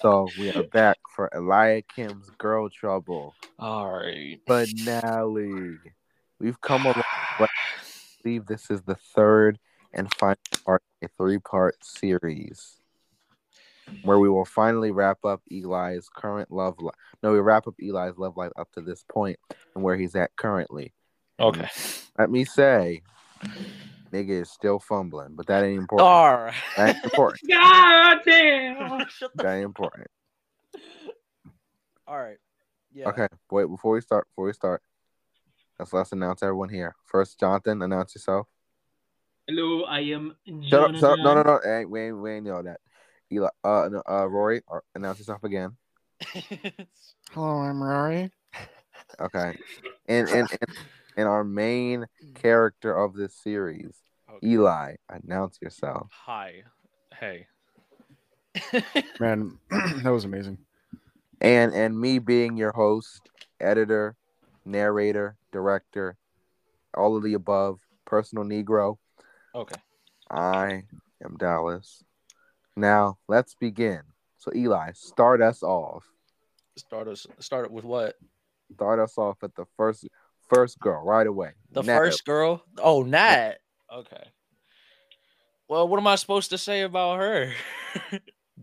so we are back for Eliakim's Girl Trouble All right. finale. We've come along. I believe this is the third and final part a three-part series where we will finally wrap up Eli's current love life. No, we wrap up Eli's love life up to this point and where he's at currently. Okay. Let me say, nigga is still fumbling, but that ain't important. All right. That ain't important. God damn. That ain't important. All right. Yeah. Okay, wait. Before we start, before we start, let's let's announce everyone here. First, Jonathan, announce yourself. Hello, I am Shut up! Shut up! No, no, Jonathan. no. Hey, we ain't, we ain't know that. Eli, uh, no, uh, Rory, uh, announce yourself again. Hello, I'm Rory. Okay, and and and, and our main mm. character of this series, Okay. Eli, announce yourself. Hi. Hey. Man, that was amazing. And and me being your host, editor, narrator, director, all of the above, personal Negro. okay. I am Dallas. Now let's begin. So Eli, start us off. Start us. Start with what? Start us off at the first first girl right away. The Nat- first girl. Oh, Nat. Okay. Well, what am I supposed to say about her?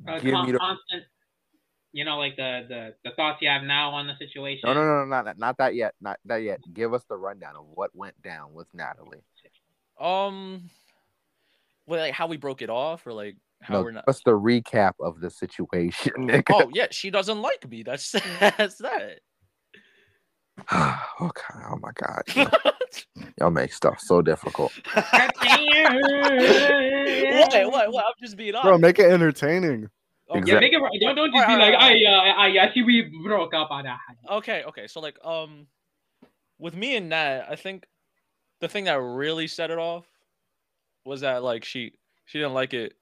Uh, Give con- me the constant. You know, like the, the the thoughts you have now on the situation. no, no, no, no, not not that yet, not that yet. Give us the rundown of what went down with Natalie. um, well, like how we broke it off, or like how No, we're not. what's the recap of the situation, nigga? Oh yeah, she doesn't like me. That's that's that. okay. Oh my god, y'all make stuff so difficult. What? What? What? I'm just being honest. Bro, make it entertaining. Okay. Yeah, make it. Don't don't just be Alright, like, I uh, I I see we broke up on that. okay okay so like um with me and Nat, i think the thing that really set it off was that like she she didn't like it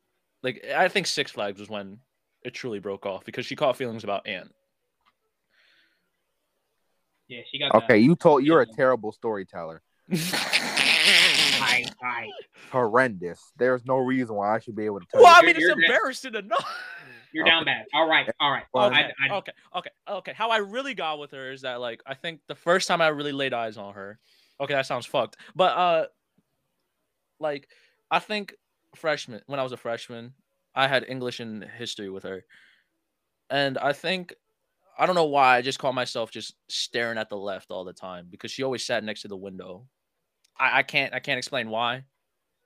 like i think six flags was when it truly broke off because she caught feelings about Ant. Yeah, she got. Okay, you told you're a terrible storyteller. The, hi, hi. Horrendous. There's no reason why I should be able to tell well i you. mean it's You're- you're- embarrassing enough You're down bad. All right, all right. Well, okay, I, I, okay, okay, okay. How I really got with her is that like I think the first time I really laid eyes on her. Okay, that sounds fucked. But uh like I think freshman when I was a freshman, I had English and history with her. And I think I don't know why I just caught myself just staring at the left all the time because she always sat next to the window. I, I can't I can't explain why.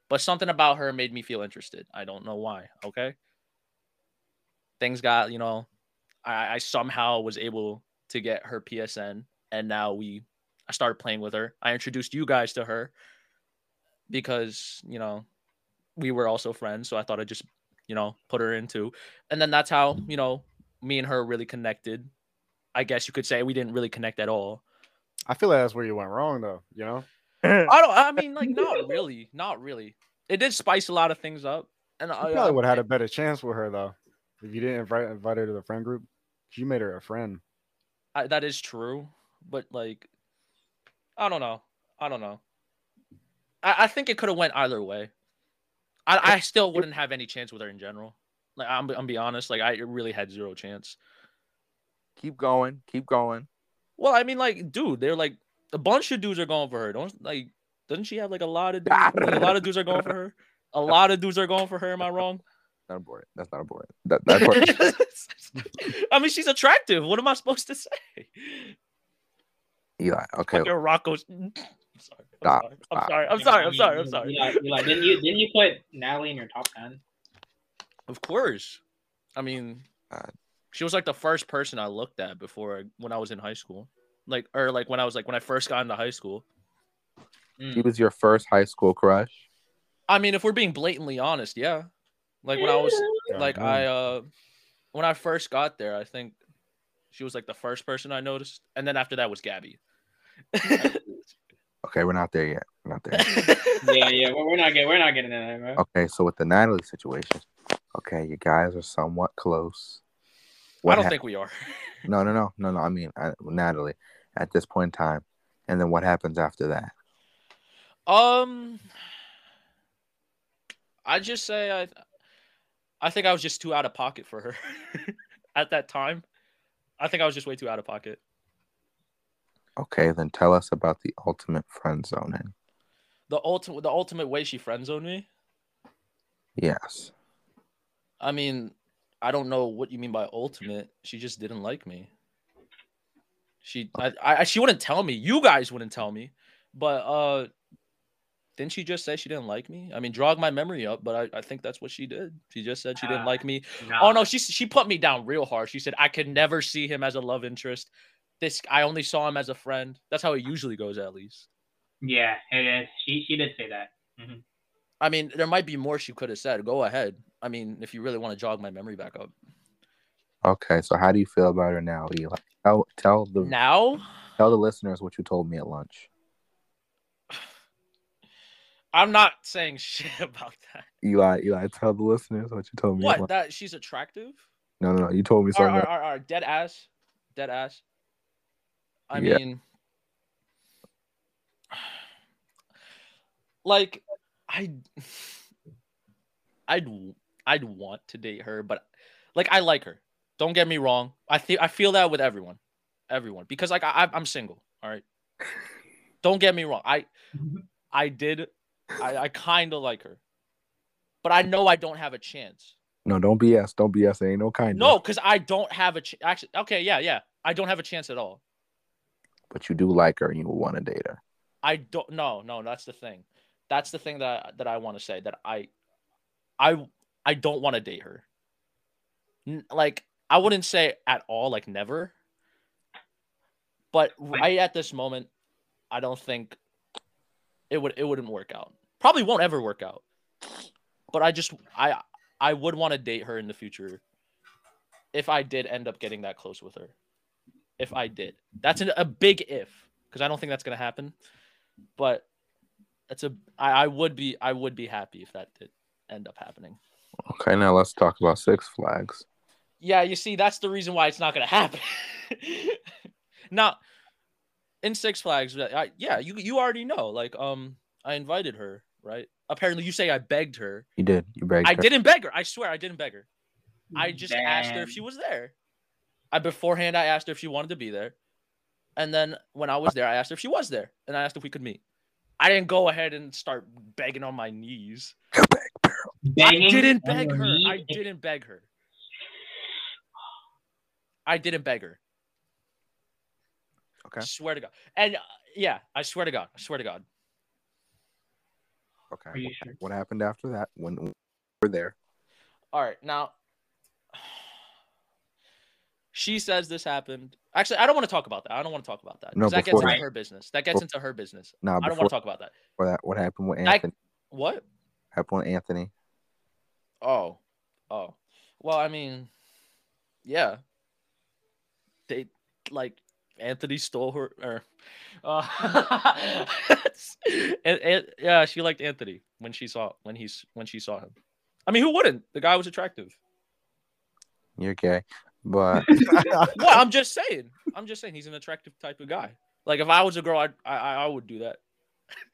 But something about her made me feel interested. I don't know why. Okay things got you know I, I somehow was able to get her psn and now we i started playing with her i introduced you guys to her because you know we were also friends so i thought i'd just you know put her into and then that's how you know me and her really connected i guess you could say we didn't really connect at all I feel like that's where you went wrong, though. You know, i don't i mean like not really not really it did spice a lot of things up and you I, probably would have had a better chance with her though if you didn't invite invite her to the friend group. You made her a friend. I, that is true, but like, I don't know. I don't know. I, I think it could have went either way. I, I still wouldn't have any chance with her in general. Like I'm, I'm be honest. Like I really had zero chance. Keep going. Keep going. Well, I mean, like, dude, they're like a bunch of dudes are going for her. Don't like, doesn't she have like a lot of dudes? like, a lot of dudes are going for her. A lot of dudes are going for her. Am I wrong? Not important. That's not important. That, that's important. I mean, she's attractive. What am I supposed to say? Eli. Okay. Fucking Rocco's. I'm sorry. I'm sorry. I'm sorry. I'm sorry. I'm sorry. I'm sorry. You like, you didn't you didn't you put Natalie in your top ten? Of course. I mean, God. She was like the first person I looked at before when I was in high school. Like, or like when I was like when I first got into high school. She was your first high school crush. I mean, if we're being blatantly honest, yeah. Like when I was like I uh when I first got there, I think she was like the first person I noticed, and then after that was Gabby. Okay, we're not there yet. We're not there. yeah, yeah. We're, we're not getting we're not getting in there, bro. Okay, so with the Natalie situation, okay, you guys are somewhat close. I don't think we are. No, no, no, no, no. I mean, I, Natalie, at this point in time, and then what happens after that? Um, I just say I, I think I was just too out of pocket for her at that time. I think I was just way too out of pocket. Okay, then tell us about the ultimate friend zoning. The ultimate, the ultimate way she friend zoned me. Yes. I mean, I don't know what you mean by ultimate. She just didn't like me. She, I, I, she wouldn't tell me. You guys wouldn't tell me, but uh, didn't she just say she didn't like me? I mean, jog my memory up, but I, I think that's what she did. She just said she didn't Uh, like me. No. Oh no, she she put me down real hard. She said I could never see him as a love interest. This I only saw him as a friend. That's how it usually goes, at least. Yeah, it is. She she did say that. Mhm. I mean, there might be more she could have said. Go ahead. I mean, if you really want to jog my memory back up. Okay, so how do you feel about her now, Eli? Tell tell the Now, tell the listeners what you told me at lunch. I'm not saying shit about that. Eli, Eli, tell the listeners what you told me. What? That she's attractive? No, no, no. You told me something. or, or, or dead ass? Dead ass? I Yeah. mean, like, I, I'd, I'd want to date her, but like, I like her. Don't get me wrong. I feel, I feel that with everyone, everyone, because like, I, I'm single. All right. Don't get me wrong. I, I did, I, I kind of like her, but I know I don't have a chance. no, don't BS. Don't BS. There ain't no kind. No, because I don't have a ch- actually. Okay, yeah, yeah. I don't have a chance at all. But you do like her and you want to date her. I don't. No, no. That's the thing. That's the thing that that I want to say. That I, I, I don't want to date her. Like I wouldn't say at all. Like never. But right at this moment, I don't think it would. It wouldn't work out. Probably won't ever work out. But I just I I would want to date her in the future. If I did end up getting that close with her. If I did, that's an, a big if because I don't think that's gonna happen. But that's a I, I would be I would be happy if that did end up happening. Okay, now let's talk about Six Flags. Yeah, you see, that's the reason why it's not gonna happen. now, in Six Flags, I, yeah, you you already know. Like, um, I invited her, right? Apparently, you say I begged her. You did. You begged I her. didn't beg her. I swear, I didn't beg her. I just asked her if she was there. I beforehand I asked her if she wanted to be there, and then when I was there, I asked her if she was there, and I asked if we could meet. I didn't go ahead and start begging on my knees. Begging I didn't beg her. knees? I didn't beg her. I didn't beg her. Okay. Swear to God. And uh, yeah, I swear to God. I swear to God. Okay. What, sure? what happened after that when we were there? All right, now she says this happened. Actually, I don't want to talk about that. I don't want to talk about that. No, that gets into that- her business. That gets into her business. Nah, I don't want to talk about that. that, what happened with I- Anthony? What? happened with Anthony? Oh, oh. Well, I mean, yeah. They like Anthony stole her, or uh, and, and yeah, she liked Anthony when she saw when he's when she saw him. I mean, who wouldn't? The guy was attractive. You're gay, but Well, I'm just saying. I'm just saying he's an attractive type of guy. Like if I was a girl, I'd, I I I would do that.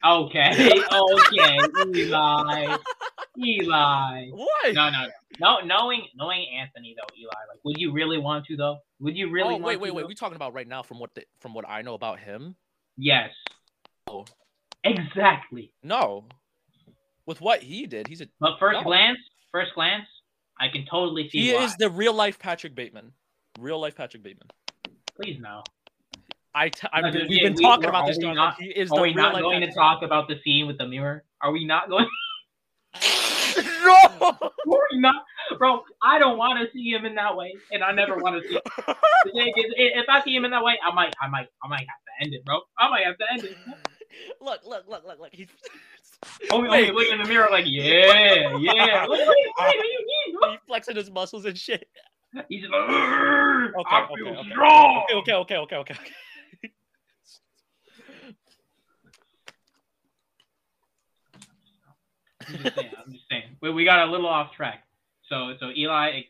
Okay, okay, Eli, Eli. What? No, no, no. Knowing knowing Anthony though, Eli, like, would you really want to though? Would you really? oh want wait, to, wait, wait. though? We talking about right now from what the, from what I know about him? Yes. Oh. Exactly. No. With what he did, he's a But first No. glance, first glance, I can totally see he why. is the real life Patrick Bateman. Real life Patrick Bateman. Please no. I t- I'm, No, we've been we- talking about this. John. not- he is Are the we real not going to Patrick talk about the scene with the mirror? Are we not going? No. Are we not, bro? I don't want to see him in that way, and I never want to see. The thing is, i- If I see him in that way, I might, I might, I might have to end it, bro. I might have to end it. look, look, look, look, look. He's Oh, only, Wait. only look in the mirror like, yeah, yeah. Look, look, look, look, look, he flexing his muscles and shit. He's like, Okay, I okay, feel okay. strong. Okay, okay, okay, okay, okay. I'm just saying. I'm just saying. We, we got a little off track. So so Eli,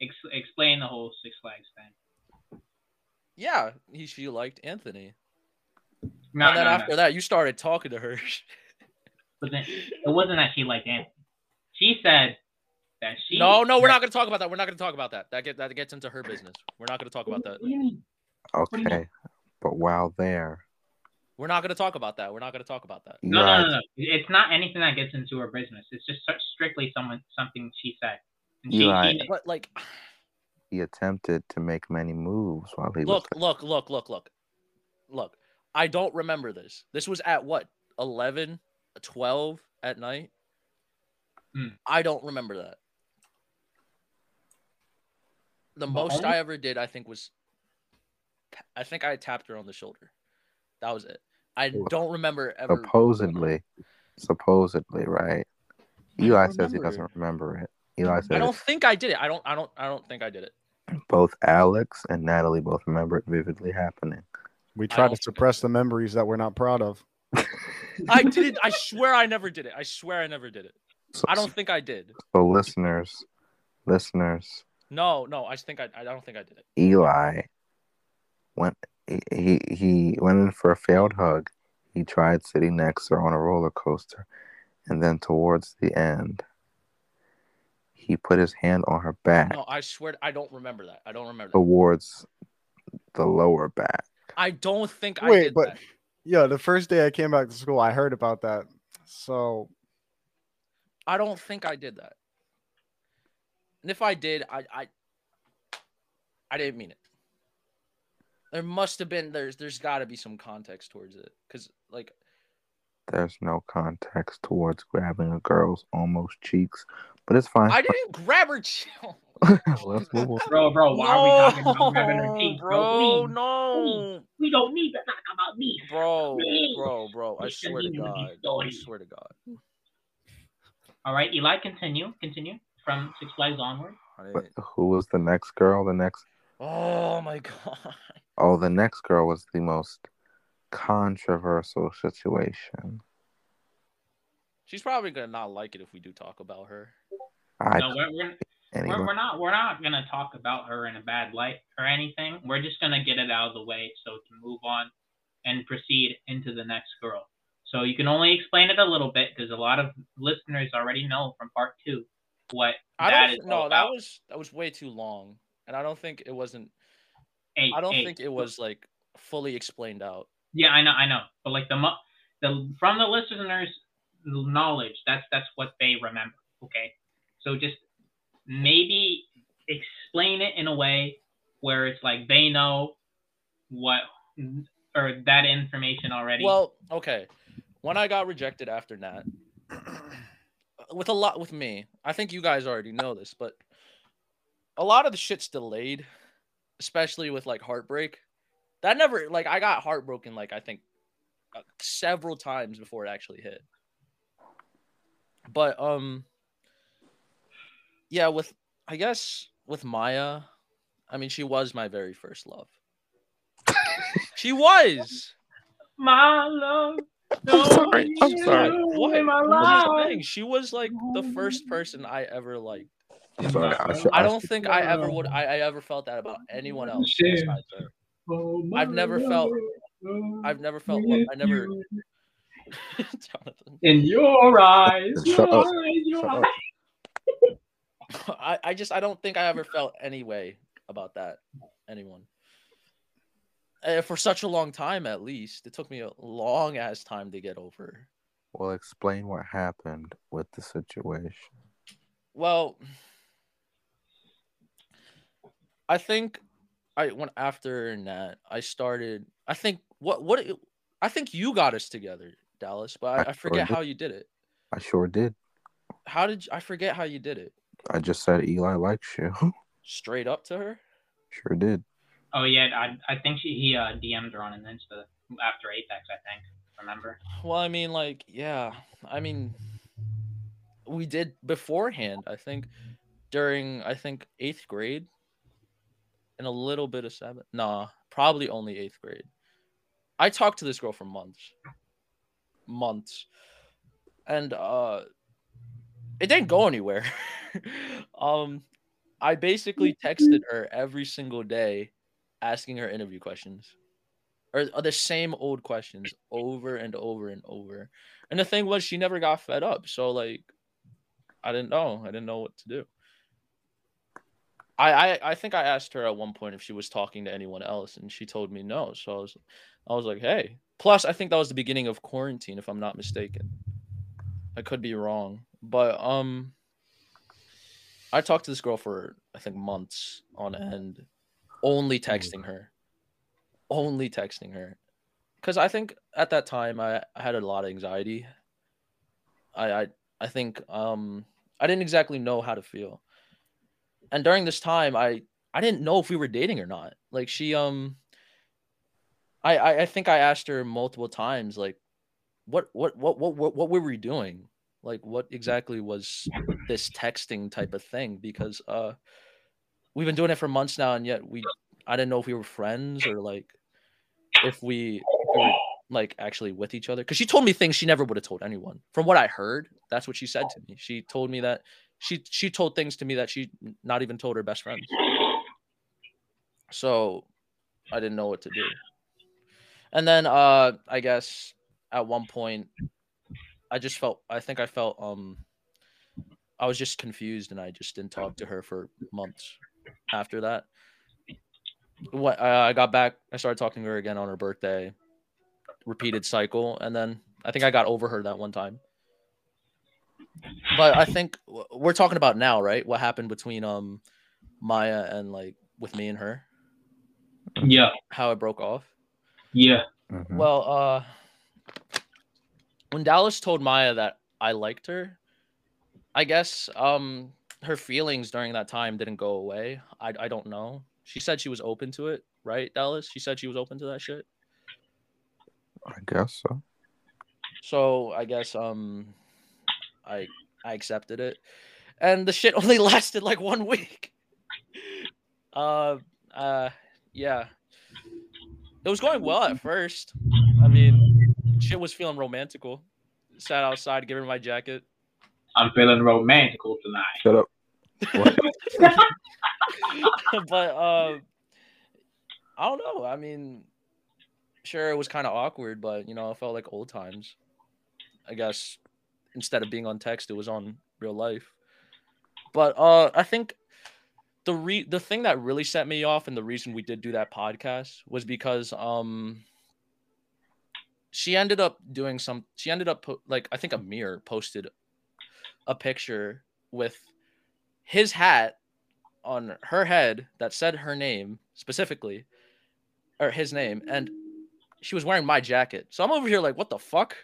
ex, explain the whole Six Flags thing. Yeah, he she liked Anthony. No, and then no, no. after that, you started talking to her. But then it wasn't that she liked Anthony. She said that she. No, no, we're not gonna talk about that. We're not gonna talk about that. That get that gets into her business. We're not gonna talk about that. What do you mean? do you Okay, but while there, We're not gonna talk about that. We're not gonna talk about that. No, Eli, no, no, no. It's not anything that gets into her business. It's just such- strictly someone something she said. And she, Eli. she- But like, he attempted to make many moves while he look, was. look, look, look, look, look. I don't remember this. This was at what 11, 12 at night. Hmm. I don't remember that. The But most I ever did, I think, was I think I tapped her on the shoulder. That was it. I don't remember ever. Supposedly, supposedly, right? Eli says he doesn't remember it. Eli says I don't think I did it. I don't. I don't. I don't think I did it. both Alex and Natalie both remember it vividly happening. We try to suppress the memories that we're not proud of. I did. I swear I never did it. I swear I never did it. So, I don't think I did. So, listeners, listeners, No, no. I just think I. I don't think I did it. Eli went. He, he he went in for a failed hug. He tried sitting next to her on a roller coaster, and then towards the end, he put his hand on her back No, I swear I don't remember that. I don't remember that. towards the lower back. I don't think I Wait, did but that. Yeah, the first day I came back to school, I heard about that. So I don't think I did that. And if I did, I I I didn't mean it. There must have been there's there's got to be some context towards it cuz like There's no context towards grabbing a girl's almost cheeks, but it's fine. I didn't grab her chill. Let's move on. bro, bro, why are we talking about grabbing her bro? bro, Please, no. we don't need to talk about me. Bro, Please. bro, bro. I Please swear to God. these I swear to God. All right, Eli, continue, continue from Six Flags onward. But who was the next girl? The next Oh my God. oh, the next girl was the most controversial situation. She's probably gonna not like it if we do talk about her. I no, we're, we're, anyway. we're, we're not we're not gonna talk about her in a bad light or anything. We're just gonna get it out of the way so we can move on and proceed into the next girl. So you can only explain it a little bit because a lot of listeners already know from part two what I that don't. is no, all that was that was way too long, and I don't think it wasn't. Hey, I don't hey, think it was like fully explained out. Yeah, I know, I know. But like the the from the listeners' knowledge, that's that's what they remember. Okay, so just maybe explain it in a way where it's like they know what or that information already. Well, okay. When I got rejected after Nat, with a lot with me, I think you guys already know this, but a lot of the shit's delayed, especially with like heartbreak. That never like I got heartbroken like I think uh, several times before it actually hit. But um yeah, with I guess with Maya, I mean she was my very first love. she was. my love. I'm sorry, I'm sorry. What? In my I'm life. she was like the mm-hmm. first person I ever liked. I'm sorry. I, should, I I don't should- think I ever would. I, I ever felt that about anyone else besides her. Oh, I've never felt- I've never felt. Love, I never. Jonathan, In your eyes, your eyes, your eyes. I, I just I don't think I ever felt any way about that anyone. Uh, for such a long time, at least, it took me a long ass time to get over. Well, explain what happened with the situation. Well, I think I went after Nat. I started. I think what what I think you got us together, Dallas. But I I, I forget did. how you did it. I sure did. How did you, I forget how you did it? I just said Eli likes you. Straight up to her. sure did. Oh yeah, I I think she he uh DM'd her on an Insta after Apex. I think. Remember? Well, I mean, like, yeah. I mean, we did beforehand. I think during I think eighth grade, and a little bit of seventh. Nah, probably only eighth grade. I talked to this girl for months, months, and uh, it didn't go anywhere. um, I basically texted her every single day, asking her interview questions or, or the same old questions over and over and over. And the thing was, she never got fed up. So like, I didn't know. I didn't know what to do. I, I I think I asked her at one point if she was talking to anyone else, and she told me no. So I was I was like, hey. Plus, I think that was the beginning of quarantine, if I'm not mistaken. I could be wrong, but um, I talked to this girl for I think months on end, only texting her, only texting her, because I think at that time I, I had a lot of anxiety. I I I think um I didn't exactly know how to feel. And during this time i i didn't know if we were dating or not. Like she um i i, I think i asked her multiple times like what what what what what, what were we doing like what exactly was this texting type of thing because uh we've been doing it for months now and yet we i didn't know if we were friends or like if we were like actually with each other because she told me things she never would have told anyone from what i heard that's what she said to me she told me that she she told things to me that she not even told her best friends. So I didn't know what to do. And then uh I guess at one point I just felt I think I felt um I was just confused and I just didn't talk to her for months after that. What uh, I got back, I started talking to her again on her birthday. Repeated cycle, and then I think I got over her that one time but I think we're talking about now, right? What happened between um Maya and like with me and her? Yeah. How it broke off? Yeah. Mhm. Well, uh when Dallas told Maya that I liked her, I guess um her feelings during that time didn't go away. I I don't know. She said she was open to it, right, Dallas? She said she was open to that shit. I guess so. So I guess um I I accepted it. And the shit only lasted like one week. Uh uh yeah. It was going well at first. I mean, shit was feeling romantical. Sat outside, gave her my jacket. I'm feeling romantical tonight. Shut up. But uh I don't know. I mean, sure it was kind of awkward, but you know, it felt like old times. I guess instead of being on text, it was on real life. But uh I think the re the thing that really set me off and the reason we did do that podcast was because um she ended up doing some she ended up po- like I think Amir posted a picture with his hat on her head that said her name specifically or his name and she was wearing my jacket. So I'm over here like what the fuck?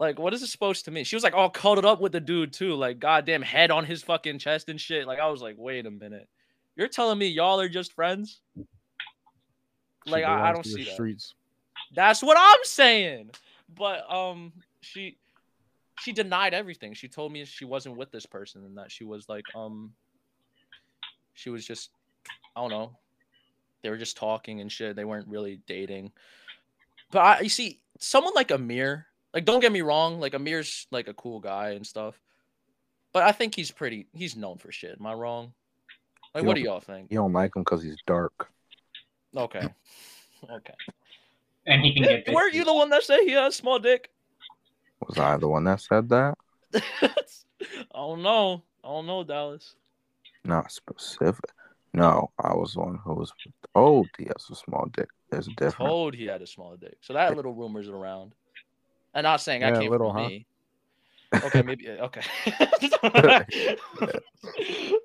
Like, what is this supposed to mean? She was like all cuddled up with the dude too, like goddamn head on his fucking chest and shit. Like, I was like, wait a minute, you're telling me y'all are just friends? Like, I, I don't see that. streets. That's what I'm saying. But um, she she denied everything. She told me she wasn't with this person and that she was like um, she was just I don't know. They were just talking and shit. They weren't really dating. But I, you see, someone like Amir, like don't get me wrong, like Amir's like a cool guy and stuff. But I think he's pretty. He's known for shit. Am I wrong? Like, You what do y'all think? You don't like him because he's dark. Okay, okay. And he can get Weren't you the one that said he had a small dick? Was I the one that said that? I don't know. I don't know, Dallas. Not specific. No, I was the one who was told he has a small dick. There's a difference. Told he had a small dick. So that little rumors around. And I'm not saying I Yeah, came little, from huh? me. Okay, maybe okay.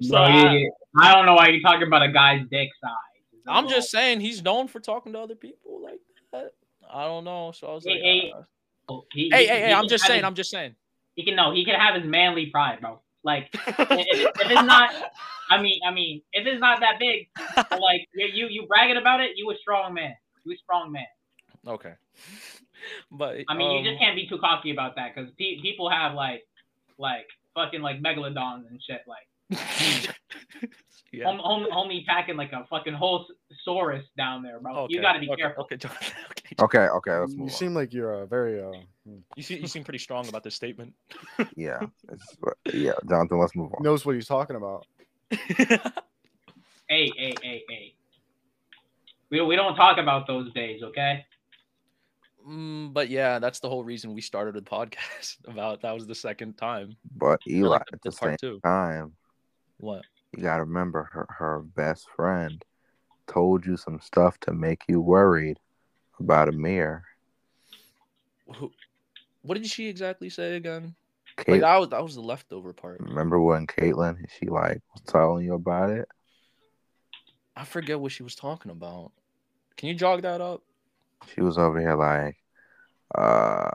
so I, I don't know why you're talking about a guy's dick size. I'm just saying he's known for talking to other people like that. I don't know. So I was like, Hey, hey, uh, He- hey, he- hey, he hey, I'm just saying, his- I'm just saying. He can no. He can have his manly pride, bro. Like if, if it's not, I mean, I mean, if it's not that big, like you you, you bragging about it, you a strong man. You a strong man. okay. But I mean, you um, just can't be too cocky about that because pe- people have like, like fucking like megalodons and shit. Like yeah. hom- hom- homie packing like a fucking whole saurus down there, bro. Okay, You got to be okay, careful. Okay, okay, okay. Okay, okay, let's You move on. seem like you're uh, very uh, You seem you seem pretty strong about this statement. Yeah, it's, yeah, Jonathan. Let's move on. knows what he's talking about. Hey, hey, hey, hey. We we don't talk about those days, okay? Mm, but yeah, that's the whole reason we started a podcast about that was the second time. But Eli, like, at the the same two. time, What? You gotta remember her her best friend told you some stuff to make you worried about Amir. Who, what did she exactly say again? Like Kate, that was that was the leftover part. remember when Caitlin she like was telling you about it? I forget what she was talking about. Can you jog that up? She was over here like, uh,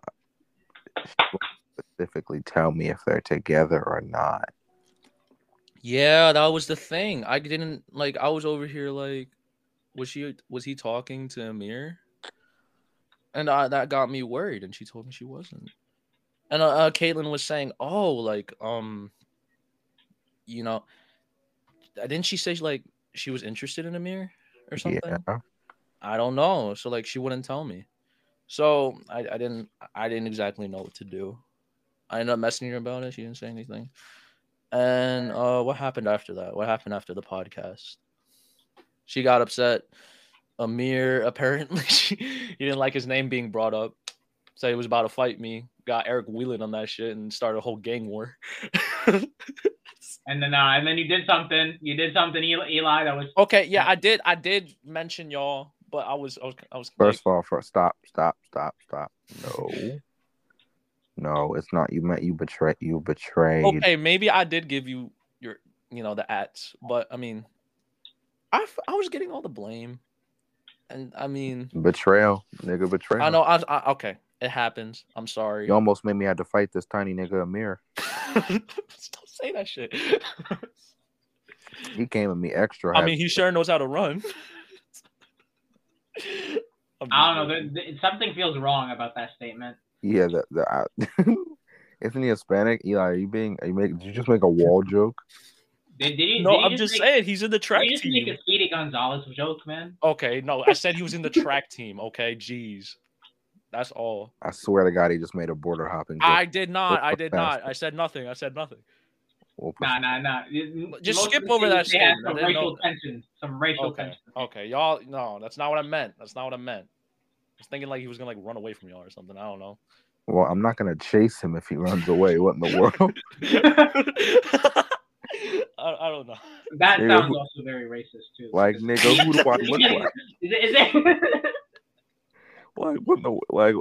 specifically tell me if they're together or not. Yeah, that was the thing. I didn't like. I was over here like, was she? Was he talking to Amir? And I, that got me worried. And she told me she wasn't. And uh, uh, Caitlin was saying, "Oh, like, um, you know, didn't she say like she was interested in Amir or something? Yeah, I don't know. So like, she wouldn't tell me. So I, I didn't, I didn't exactly know what to do. I ended up messaging her about it. She didn't say anything. And uh, what happened after that? What happened after the podcast? She got upset. Amir apparently he didn't like his name being brought up. Said he was about to fight me. Got Eric Wheelan on that shit and started a whole gang war. And then, uh, and then you did something. You did something, Eli. Eli that was okay, yeah, I did. I did mention y'all, but I was, I was, I was. First of all, first stop, stop, stop, stop. No, no, it's not. You meant you betrayed. You betrayed. okay, maybe I did give you your, you know, the ats, but I mean, I, f- I was getting all the blame, and I mean, Betrayal, nigga, betrayal. I know, I, I okay, it happens. I'm sorry. You almost made me have to fight this tiny nigga Amir. Don't say that shit. He came at me extra. I heavy. mean, he sure knows how to run. I'm don't know. just The, the, something feels wrong about that statement. yeah, the, the I, isn't he Hispanic? Eli, are you being? Are you make? Did you just make a wall joke? Did, did you? No, did you I'm just make, saying he's in the track Did you just make team. a Speedy Gonzalez joke, man? Okay, no, I said he was in the track team. Okay, jeez, that's all. I swear to God, he just made a border hopping. joke. I did not. I did fast. not. I said nothing. I said nothing. We'll put- Nah, nah, nah. Just Most skip over that cities, statement. Some racial know- tensions. Some racial Okay, tensions. okay, y'all. No, that's not what I meant. That's not what I meant. I was thinking like he was gonna like run away from y'all or something. I don't know. Well, I'm not gonna chase him if he runs away. What in the world? I, I don't know. That Nigga, sounds who- also very racist too. Like, nigga, who do I Is look it- like? Is it, is it, Like, what the like?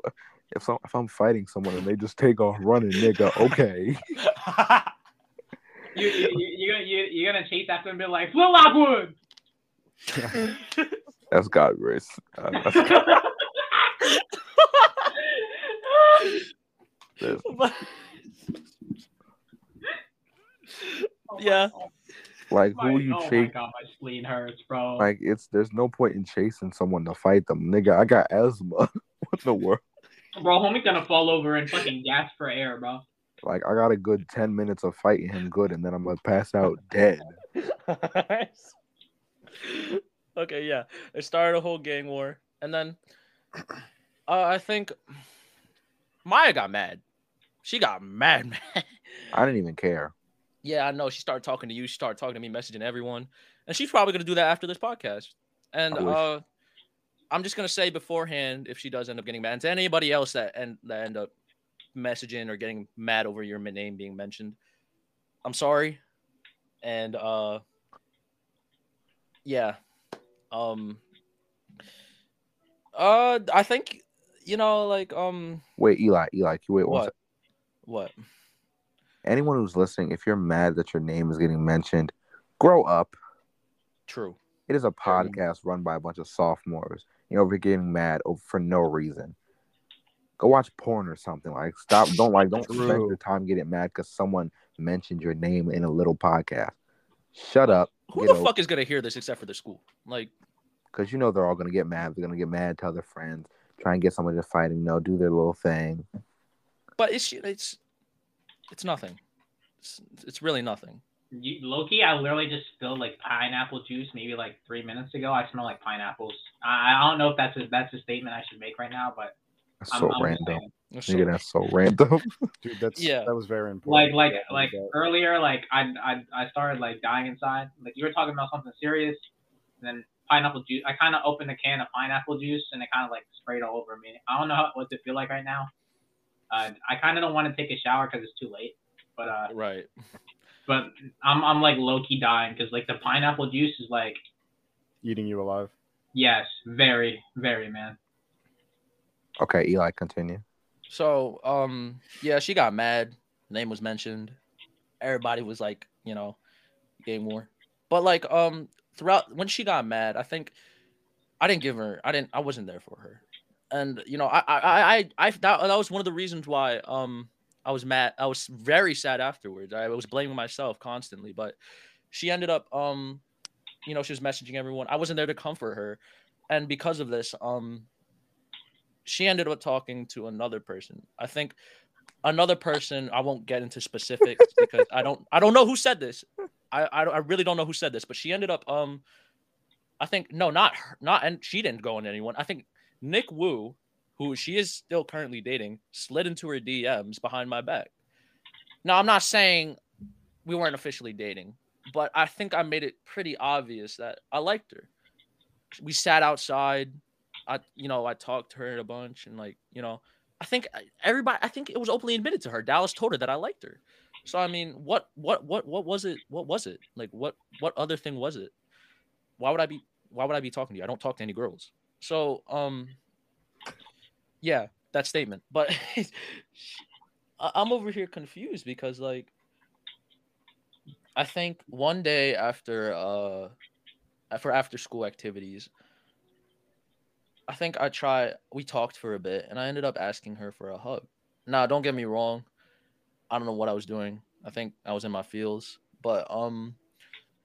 If some, if I'm fighting someone and they just take off running, nigga, okay. you, you, you, you're, gonna- you, you're gonna chase after him and be like, Will Lockwood! That's God grace. Uh, that's- that's- Yeah. like, My- who you oh my chase? god, my spleen hurts, bro. Like, it's there's no point in chasing someone to fight them, nigga. I got asthma. what the world? bro, homie's gonna fall over and fucking gasp for air, bro. Like, I got a good ten minutes of fighting him good, and then I'm gonna pass out dead. okay, yeah. it started a whole gang war, and then uh, I think Maya got mad. She got mad, man. I didn't even care. Yeah, I know. She started talking to you. She started talking to me, messaging everyone, and she's probably gonna do that after this podcast. And uh, I'm just gonna say beforehand, if she does end up getting mad, and to anybody else that end that end up messaging or getting mad over your name being mentioned, I'm sorry. And uh, yeah, um, uh, I think you know, like um, Wait, Eli, Eli, can you wait one what, second? what? Anyone who's listening, if you're mad that your name is getting mentioned, grow up. True. It is a podcast run by a bunch of sophomores. You know, we're getting mad for no reason. Go watch porn or something. Like, stop. Don't like. Don't spend your time getting mad because someone mentioned your name in a little podcast. Shut up. Who the over- fuck is gonna hear this except for the school? Like, because you know they're all gonna get mad. They're gonna get mad, tell their friends, try and get someone to fight and know, do their little thing. but it's it's it's nothing. It's, it's really nothing. You, Loki, I literally just spilled like pineapple juice maybe like three minutes ago. I smell like pineapples. I, I don't know if that's a, that's a statement I should make right now, but That's I'm, so I'm random. saying. It's Nigga, so- that's so random. Dude, that's Yeah. that was very important. like like Yeah, like that- earlier like I, I I started like dying inside. Like you were talking about something serious, and then pineapple juice. I kind of opened a can of pineapple juice and it kind of like sprayed all over me. I don't know how, what to feel like right now. Uh, I kind of don't want to take a shower because it's too late. But uh, right. but I'm I'm like low key dying because like the pineapple juice is like Eating you alive. yes, very very man. Okay, Eli, continue. So, um, yeah, she got mad. Name was mentioned. Everybody was like, you know, game war. But like, um, throughout when she got mad, I think I didn't give her. I didn't. I wasn't there for her. And you know, I, I, I, I, that, that was one of the reasons why, um, I was mad. I was very sad afterwards. I was blaming myself constantly. But she ended up, um, you know, she was messaging everyone. I wasn't there to comfort her, and because of this, um, she ended up talking to another person. I think another person. I won't get into specifics because I don't. I don't know who said this. I, I I really don't know who said this, but she ended up. Um, I think no, not her, not and she didn't go on anyone. I think Nick Wu, who she is still currently dating, slid into her DMs behind my back. Now I'm not saying we weren't officially dating, but I think I made it pretty obvious that I liked her. We sat outside. I, you know, I talked to her a bunch, and like, you know, I think everybody, I think it was openly admitted to her. Dallas told her that I liked her. So I mean, what, what, what, what was it? What was it? Like, what, what other thing was it? Why would I be? Why would I be talking to you? I don't talk to any girls. So, um, yeah, that statement. But I'm over here confused because, like, I think one day after, uh, for after school activities, I think I tried. We talked for a bit, and I ended up asking her for a hug. Now, don't get me wrong. I don't know what I was doing. I think I was in my feels, but um,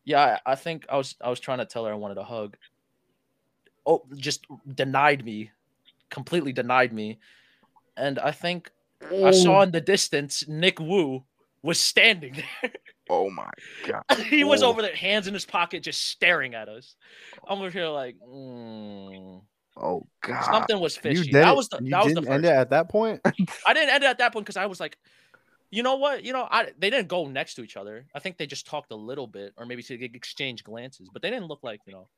yeah, I, I think I was I was trying to tell her I wanted a hug. Oh, just denied me, completely denied me, and I think I saw in the distance Nick Wu was standing there. Oh my god. he was Oh. over there, hands in his pocket, just staring at us. I'm over here like, mm, Oh god. something was fishy. did That was the you that was the didn't end it at that point. I didn't end it at that point because I was like, you know what? You know, I they didn't go next to each other. I think they just talked a little bit, or maybe to exchange glances, but they didn't look like you know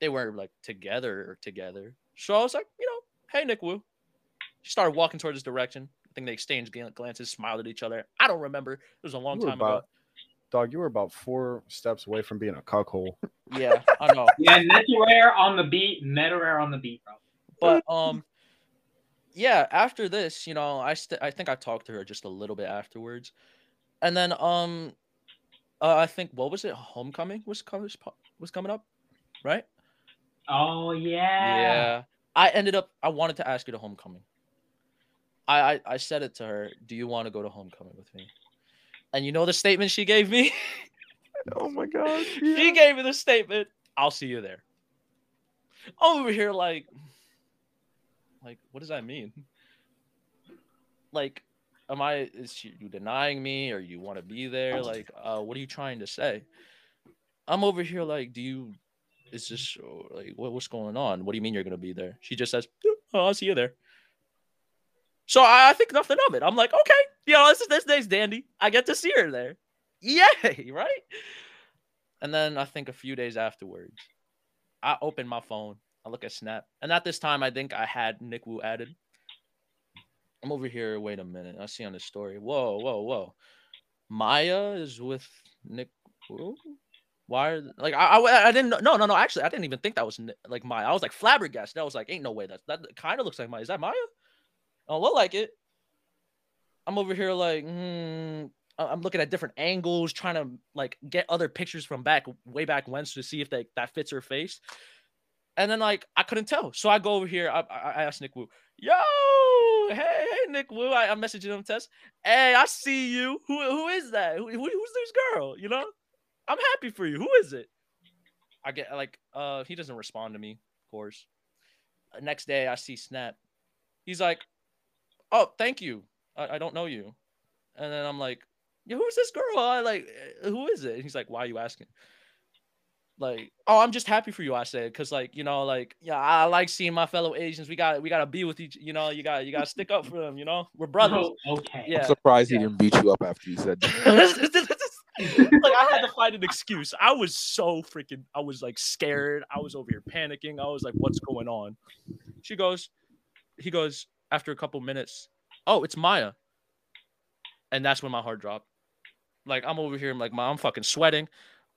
they weren't like together or together. So I was like, you know, hey Nick Wu. She started walking towards this direction. I think they exchanged glances, smiled at each other. I don't remember. It was a long You were time ago. dog, you were about four steps away from being a cuckhole. Yeah, I know. Yeah, Netorare on the beat, Netorare on the beat, bro. but um yeah after this you know i st- i think i talked to her just a little bit afterwards and then um uh, i think what was it homecoming was coming was coming up right Oh yeah. yeah. I ended up i wanted to ask you to homecoming. I, I i said it to her do you want to go to homecoming with me? And you know the statement she gave me? Oh my god. she gave me the statement i'll see you there. I'm over here like like what does that mean? Like am i is she, you denying me or you want to be there? Like uh what are you trying to say? I'm over here like do you is this uh, like what, what's going on what do you mean you're gonna be there she just says oh i'll see you there so i, I think nothing of it i'm like okay you know this is this day's dandy i get to see her there yay right and then I think a few days afterwards, I open my phone. I look at Snap. And at this time, I think I had Nick Wu added. I'm over here. Wait a minute. I see on the story. Whoa, whoa, whoa. Maya is with Nick Wu? Why? Are, like, I, I, I didn't. No, no, no. Actually, I didn't even think that was like Maya. I was like flabbergasted. I was like, ain't no way. That, that kind of looks like Maya. Is that Maya? I don't look like it. I'm over here like, hmm, I'm looking at different angles, trying to like get other pictures from back way back when to see if that that fits her face. And then like I couldn't tell, so I go over here. I, I, I asked Nick Wu, "Yo, hey, hey, Nick Wu." I, I'm messaging him, Tess. Hey, I see you. Who, who is that? Who- who's this girl? You know, I'm happy for you. Who is it? I get like, uh, he doesn't respond to me, of course. Uh, next day, I see Snap. He's like, "Oh, thank you. I, I don't know you." And then I'm like, yeah, who's this girl? I like, "Uh, who is it? And he's like, why are you asking? Like, oh, I'm just happy for you. I said, cause like, you know, like, yeah, I like seeing my fellow Asians. We got, we got to be with each. You know, you got, you got to stick up for them. You know, we're brothers. Oh, okay. Yeah. I'm surprised yeah. he didn't beat you up after you said that. like I had to find an excuse. I was so freaking. I was like scared. I was over here panicking. I was like, "What's going on?" She goes. He goes after a couple minutes. Oh, it's Maya. And that's when my heart dropped. Like I'm over here, I'm like, I'm fucking sweating.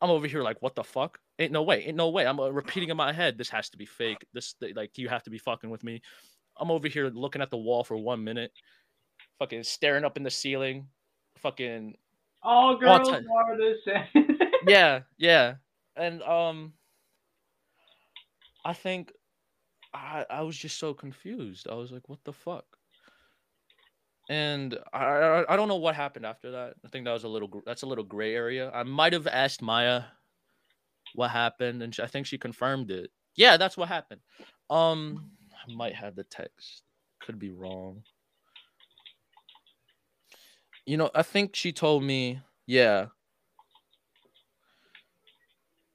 I'm over here like, what the fuck? Ain't no way, ain't no way. I'm uh, repeating in my head, this has to be fake. This like you have to be fucking with me. I'm over here looking at the wall for one minute, fucking staring up in the ceiling, fucking All girls are the same. yeah, yeah. And um I think I I was just so confused. I was like, what the fuck? And I I, I don't know what happened after that. I think that was a little that's a little gray area. I might have asked Maya what happened and she, I think she confirmed it. Yeah, that's what happened. Um I might have the text. Could be wrong. You know, I think she told me, yeah,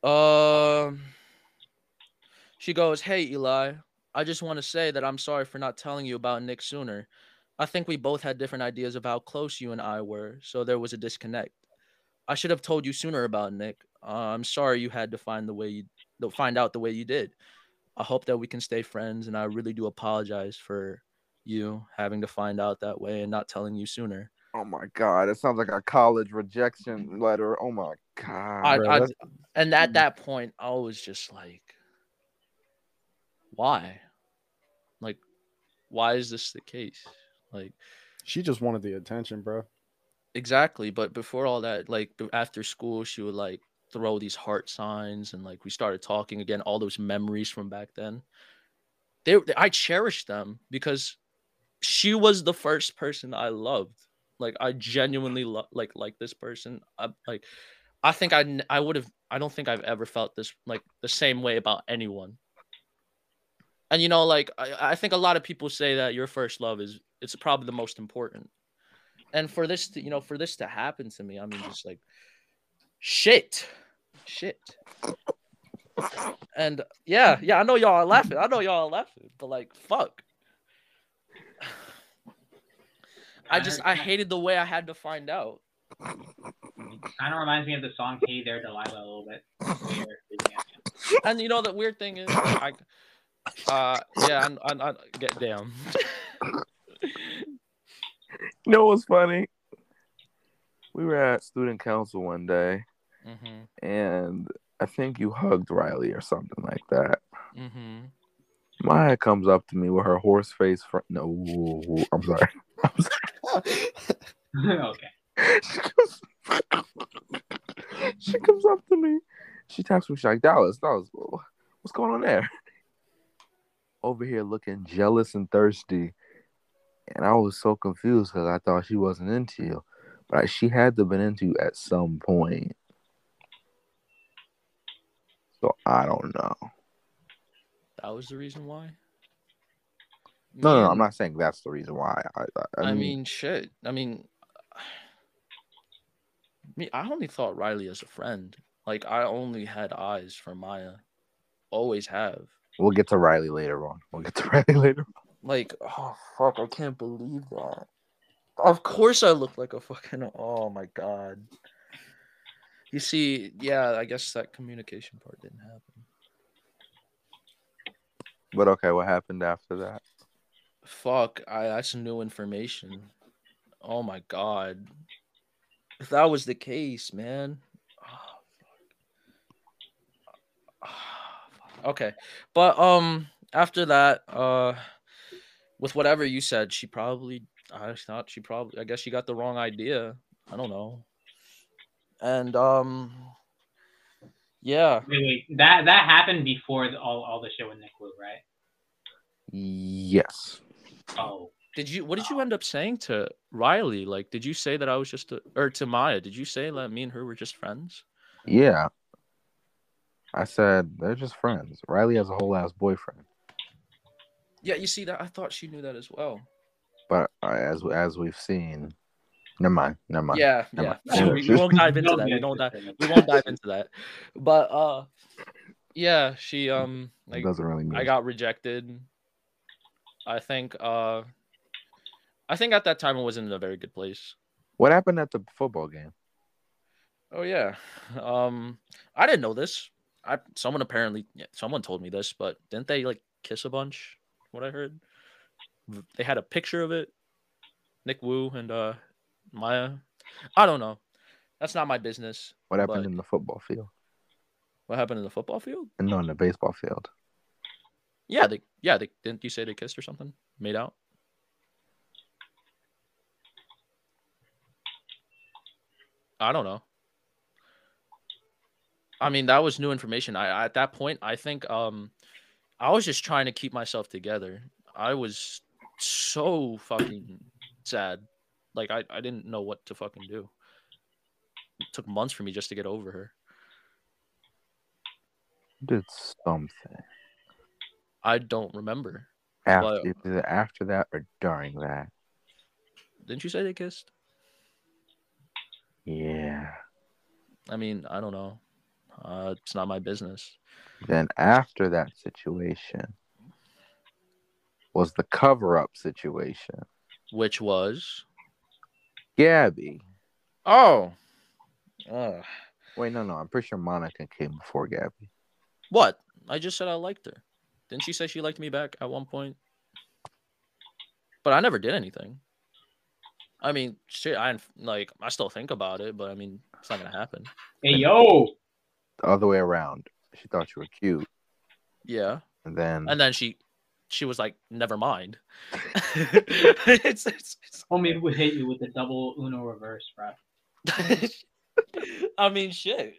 um, she goes, "Hey Eli, I just want to say that I'm sorry for not telling you about Nick sooner. I think we both had different ideas of how close you and I were, so there was a disconnect. I should have told you sooner about Nick. Uh, I'm sorry you had to find the way you find out the way you did. I hope that we can stay friends, and I really do apologize for you having to find out that way and not telling you sooner. Oh my god, it sounds like a college rejection letter. Oh my god. I, bro, I, and at mm-hmm. that point, I was just like, why? Like, why is this the case? Like, She just wanted the attention, bro. exactly. But before all that, like after school, she would like throw these heart signs, and like we started talking again. All those memories from back then, they I cherish them because she was the first person I loved. Like I genuinely like like this person. I, like I think I I would have I don't think I've ever felt this like the same way about anyone. And you know, like I, I think a lot of people say that your first love is it's probably the most important. And for this to you know for this to happen to me, I mean just like shit. Shit. And yeah, yeah, I know y'all are laughing. I know y'all are laughing, but like fuck. I just I hated the way I had to find out. kind of reminds me of the song "Hey There, Delilah" a little bit. And you know the weird thing is, I, uh, yeah, I, I, I get down. You know what's funny? We were at student council one day, mm-hmm, and I think you hugged Riley or something like that. mm-hmm. Maya comes up to me with her horse face. Fr- no, I'm sorry. I'm sorry. Okay. she, comes, she comes up to me. She taps me. She's like, Dallas, Dallas, what's going on there? Over here looking jealous and thirsty. And I was so confused because I thought she wasn't into you. But she had to have been into you at some point. So I don't know. That was the reason why. No, no, no, I'm not saying that's the reason why. I, I, I mean, shit. I mean, me. I only thought Riley as a friend. Like I only had eyes for Maya. Always have. we'll get to Riley later on. We'll get to Riley later. Like, oh fuck, I can't believe that. Of course I look like a fucking oh my god. You see, yeah, I guess that communication part didn't happen. But okay, what happened after that? Fuck, I that's new information. Oh my god. If that was the case, man. Oh, fuck. fuck. okay. But um after that, uh with whatever you said, she probably I thought she probably I guess she got the wrong idea. I don't know. And um yeah. Wait, wait. That that happened before the, all all the shit with Nick Wu, right? Yes. Oh, Did you what did you end up saying to Riley? Like did you say that I was just a, or to Maya, did you say that me and her were just friends? Yeah. I said they're just friends. Riley has a whole ass boyfriend. Yeah, you see that I thought she knew that as well. But uh, as as we've seen, never mind, never mind. Yeah, Never yeah. mind. we, we won't dive into that. We don't dive, we won't dive into that. But uh yeah, she um like doesn't really mean. I got rejected. I think uh I think at that time it wasn't in a very good place. What happened at the football game? Oh yeah. Um I didn't know this. I someone apparently yeah, someone told me this, but didn't they like kiss a bunch? What I heard. They had a picture of it. Nick Wu and uh Maya. I don't know. That's not my business. What happened in the football field? What happened in the football field? No, in the baseball field. Yeah, they yeah, they didn't you say they kissed or something? Made out? I don't know. I mean, that was new information. I at that point, I think um I was just trying to keep myself together. I was so fucking sad. Like I, I didn't know what to fucking do. It took months for me just to get over her. Did something I don't remember. after either after that or during that. Didn't you say they kissed? Yeah. I mean, I don't know. Uh, it's not my business. Then after that situation was the cover up situation. Which was Gabby. oh, uh, Wait, no, no. I'm pretty sure Monica came before Gabby. what? I just said I liked her. Didn't she say she liked me back at one point? But I never did anything. I mean, shit. I like. I still think about it, but I mean, it's not gonna happen. Hey yo, The other way around. She thought you were cute. Yeah. And then And then she, she was like, "Never mind." it's, it's, it's homie would hit you with a double Uno reverse, bro. I mean, shit.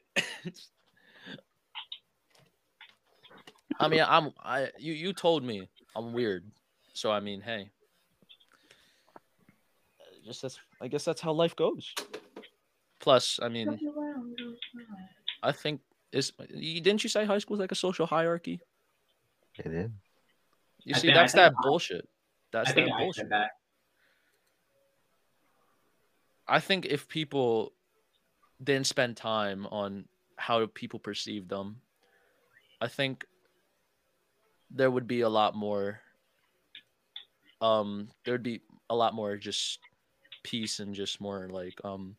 I mean, I'm I you you told me I'm weird, so I mean, hey, just that's I guess that's how life goes. Plus, I mean, I think is didn't you say high school is like a social hierarchy? it is. You I see, think- that's that I- bullshit. That's I that bullshit. that. I think if people didn't spend time on how people perceive them, I think there would be a lot more um there would be a lot more just peace and just more like um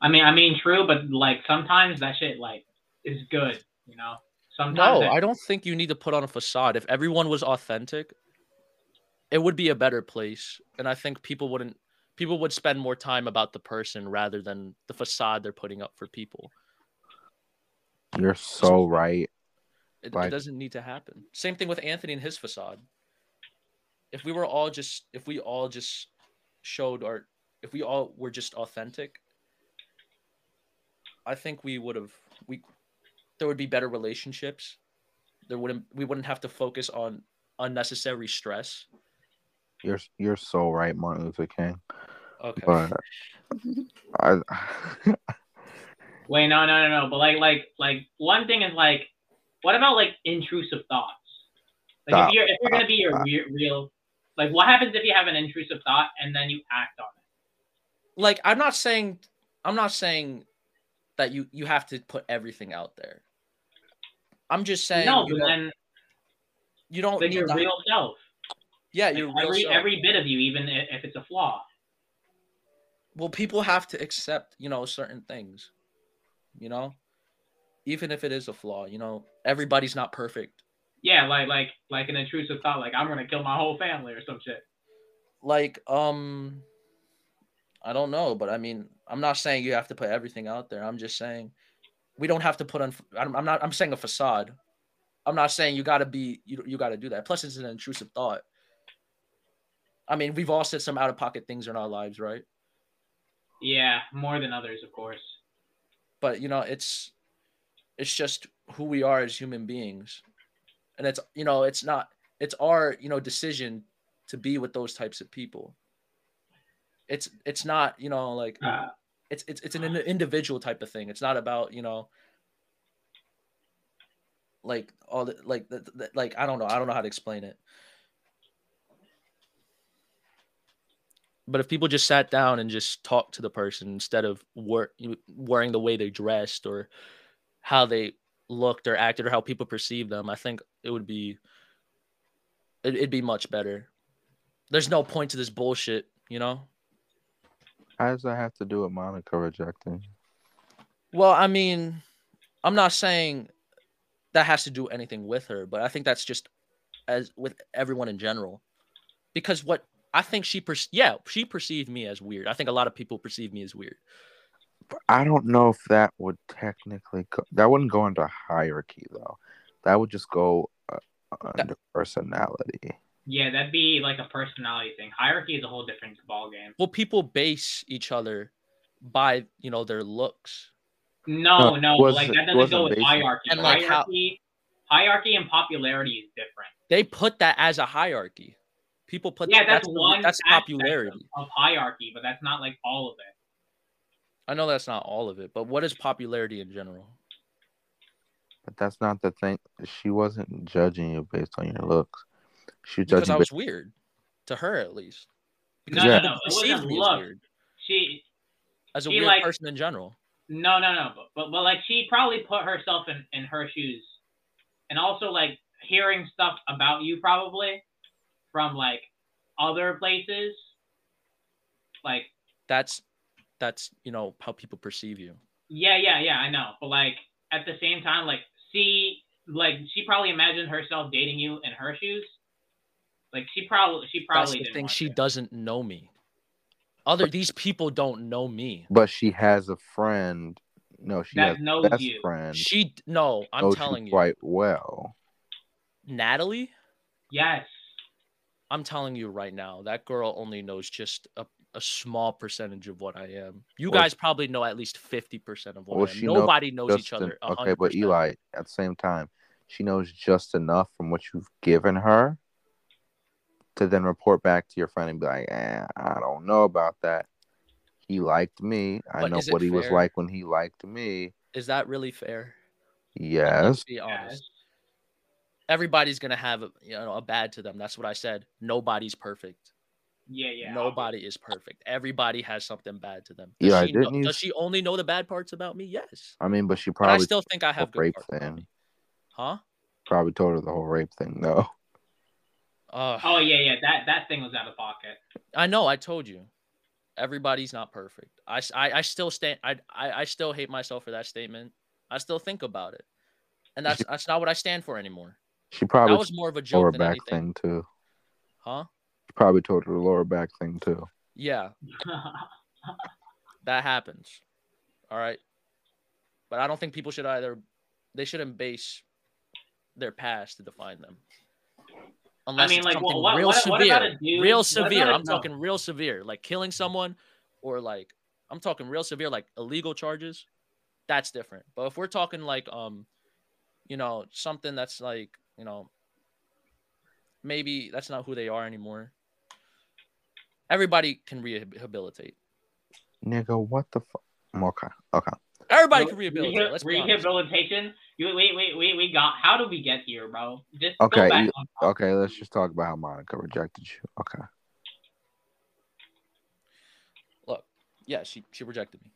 I mean, I mean, true, but like sometimes that shit like is good, you know. Sometimes no, that- I don't think you need to put on a facade. If everyone was authentic, it would be a better place. And I think people wouldn't people would spend more time about the person rather than the facade they're putting up for people. You're so right. It, Right. it doesn't need to happen. Same thing with Anthony and his facade. If we were all just, if we all just showed our, if we all were just authentic, I think we would have, we, there would be better relationships. There wouldn't, we wouldn't have to focus on unnecessary stress. You're you're so right, Martin Luther King. Okay. But I Wait, no, no, no, no. But like, like, like, one thing is like, what about like intrusive thoughts? Like, Stop. if you're if you're gonna be your uh. re- real, like, what happens if you have an intrusive thought and then you act on it? like, I'm not saying, I'm not saying that you, you have to put everything out there. I'm just saying, no, you but don't, then you don't like need your to- real self. yeah, Like, your real every self. every bit of you, even if it's a flaw. well people have to accept you know certain things you know even if it is a flaw you know everybody's not perfect. Yeah, like like like an intrusive thought, like I'm gonna kill my whole family or some shit. like um i don't know but i mean i'm not saying you have to put everything out there. I'm just saying we don't have to put on i'm, I'm not i'm saying a facade. I'm not saying you got to be you, you got to do that. Plus it's an intrusive thought. I mean we've all said some out of pocket things in our lives right? Yeah, more than others, of course. but you know it's it's just who we are as human beings. And it's you know it's not it's our you know decision to be with those types of people. It's it's not you know like Uh, it's it's it's an individual type of thing. It's not about you know like all the like the, the, like i don't know. I don't know how to explain it. But if people just sat down and just talked to the person instead of wor- wearing the way they dressed or how they looked or acted or how people perceive them i think it would be it, it'd be much better there's no point to this bullshit you know how does that have to do with Monica rejecting? Well, I mean, I'm not saying that has to do anything with her, but I think that's just as with everyone in general. Because what I think she per- yeah, she perceived me as weird. I think a lot of people perceive me as weird. But I don't know if that would technically go, that wouldn't go into hierarchy though. That would just go uh, under personality. Yeah, that'd be like a personality thing. Hierarchy is a whole different ballgame. Well, people base each other by you know their looks. No, No, no, like that doesn't go with hierarchy. And, like, how- hierarchy, hierarchy and popularity is different. They put that as a hierarchy. People put Yeah, that, that's, the- one. that's popularity. of, of hierarchy, but that's not like all of it. I know that's not all of it, but what is popularity in general? But that's not the thing. She wasn't judging you based on your looks. She was Because judging I based was weird to her at least. Because No, no, no, it wasn't me looks. weird, She as a She, weird like- person in general. no, no, no, but, but but like she probably put herself in in her shoes, and also like hearing stuff about you probably from like other places, like That's that's you know how people perceive you. Yeah, yeah, yeah, I know. But like at the same time, like see like she probably imagined herself dating you in her shoes. Like she probably she That's probably the thing. She to. doesn't know me. Other these people don't know me. but she has a friend. No, she That has a knows best you. friend. She no, I'm knows telling you, quite well. Natalie. Yes. I'm telling you right now, that girl only knows just a, a small percentage of what I am. You Well, guys probably know at least 50% of what well, I am. knows Nobody knows each other. en- okay, but Eli, at the same time, she knows just enough from what you've given her to then report back to your friend and be like, eh, I don't know about that. He liked me. I But know what he was like when he liked me. Is that really fair? Yes. Let's be honest. Everybody's gonna have a, you know a bad to them. That's what I said. Nobody's perfect. Yeah, yeah. Nobody is perfect. Everybody has something bad to them. Yeah, she know- didn't you- does she only know the bad parts about me? Yes. I mean, but she But I still think I have good rape parts thing. Huh? probably told her the whole rape thing though. Uh, Oh yeah, yeah. That that thing was out of pocket. I know. I told you. Everybody's not perfect. I, I, I still stand. I, I, I still hate myself for that statement. I still think about it, and that's that's not what I stand for anymore. She probably That was more of a lower joke than back anything. thing too. Huh? She probably told her the lower back thing too. Yeah, that happens. All right, but I don't think people should either. They shouldn't base their past to define them. Unless mean, it's like, something what- what- real what- what severe, about a dude- real severe. about a- I'm no. talking real severe, like killing someone, or like I'm talking real severe, like illegal charges. That's different. But if we're talking like um, you know, something that's like you know, maybe that's not who they are anymore. Everybody can rehabilitate. Nigga, what the fuck? Mm, okay, okay. Everybody can rehabilitate. Let's be honest. Rehabilitation. You wait, wait, wait, we got. How did we get here, bro? Just Okay, go back. you- Okay, let's just talk about how Monica rejected you. Okay. Look, yeah, she she rejected me.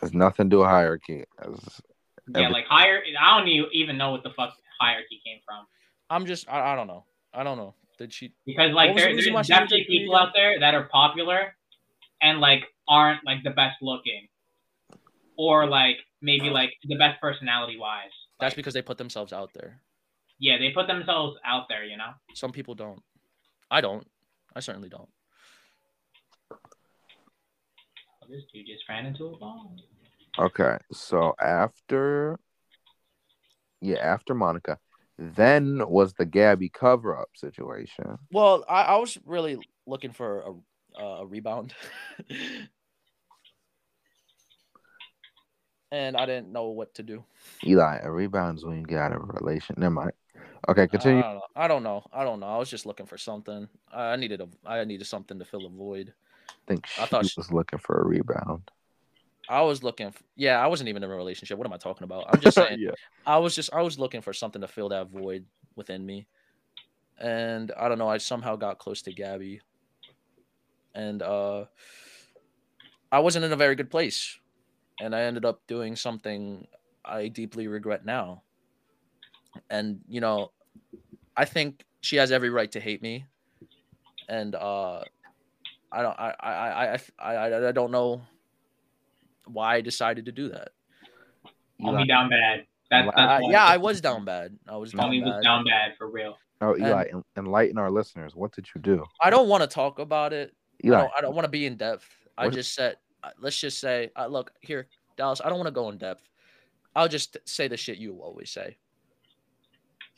Has nothing to do with hierarchy. As- Yeah, every- like higher. I don't e- even know what the fuck hierarchy came from. I'm just I, I don't know. I don't know. Did she? Because like What was the there, reason why there's definitely people out there that are popular and like aren't like the best looking, or like maybe like the best personality wise. That's Like, because they put themselves out there. yeah, they put themselves out there. You know. Some people don't. I don't. I certainly don't. Oh, this dude just ran into a ball. Okay, so after, yeah, after Monica, then was the Gabby cover up situation. Well, I, I was really looking for a uh, a rebound, and I didn't know what to do. Eli, a rebound's when you get out of a relation. Never mind. Okay, I continue. don't. I don't know. I don't know. I was just looking for something. I I needed a. I needed something to fill a void. I think she I thought she- was looking for a rebound. I was looking. For, yeah, I wasn't even in a relationship. What am I talking about? I'm just saying. yeah. I was just I was looking for something to fill that void within me. And I don't know, I somehow got close to Gabby. And uh I wasn't in a very good place. And I ended up doing something I deeply regret now. And you know, I think she has every right to hate me. And uh I don't I I I I I, I don't know why I decided to do that. Homie down bad. That's, that's Uh, yeah, I was down bad. I was down Homie was down bad for real. Oh, Eli, en- enlighten our listeners. What did you do, I don't want to talk about it. I don't, I don't want to be in depth. I What- just said, uh, let's just say, uh, look here, Dallas. I don't want to go in depth. I'll just say the shit you always say.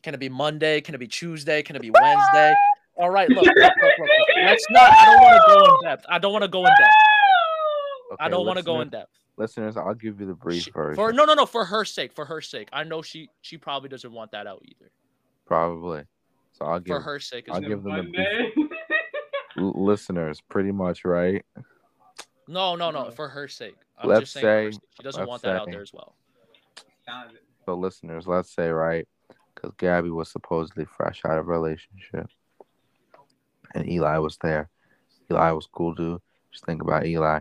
Can it be Monday? Can it be Tuesday? Can it be Wednesday? All right, look, look, look, look, look. Let's not. I don't want to go in depth. I don't want to go in depth. I don't want to go in depth. Listeners, I'll give you the brief She- version. for no, no, no. For her sake, for her sake. I know she she probably doesn't want that out either. Probably. So I'll give For her sake, I'll give them the Monday. l- listeners pretty much right. No, no, no. For her sake. I'm Let's just saying say- sake. she doesn't let's want that out there as well. Sounds- So listeners, let's say right, because Gabby was supposedly fresh out of a relationship, and Eli was there. Eli was cool dude. Just think about Eli.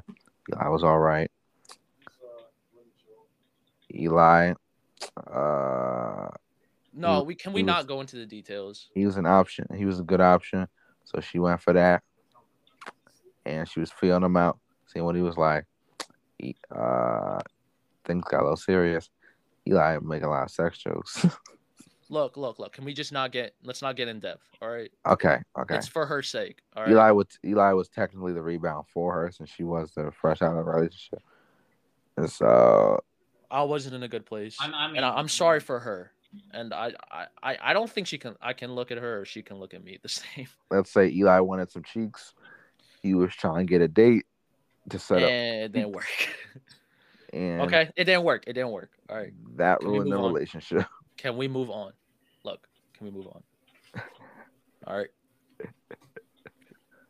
Eli was all right. Eli, uh, No, He- we can we was- not go into the details. he was an option. He was a good option. So she went for that. And she was feeling him out, seeing what he was like. He, uh, things got a little serious. Eli making a lot of sex jokes. Look, look, look. Can we just not get? Let's not get in depth. All right. okay, okay. It's for her sake. All right. Eli was Eli was technically the rebound for her since she was the fresh out of a relationship. And so I wasn't in a good place, I'm- I mean- and I, I'm sorry for her. And I, I, I, I don't think she can. I can look at her, or she can look at me the same. let's say Eli wanted some cheeks. He was trying to get a date to set up And it didn't work. and okay, it didn't work. It didn't work. All right. that Can ruined the move on? relationship. Can we move on? Look, can we move on? All right.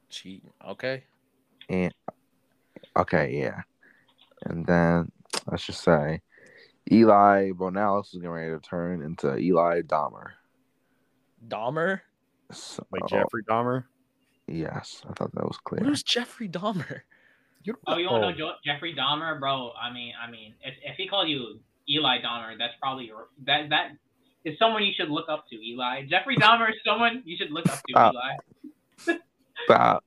Cheating. Okay. And okay, yeah. And then let's just say Eli Bonalis is getting ready to turn into Eli Dahmer. Dahmer. So, Like Jeffrey Dahmer. Yes, I thought that was clear. Who's Jeffrey Dahmer? You don't Oh, you don't oh, know Jeffrey Dahmer, bro? I mean, I mean, if, if he called you Eli Dahmer, that's probably your, that that is someone you should look up to. Eli Jeffrey Dahmer is someone you should look up to. Stop. Eli. Stop.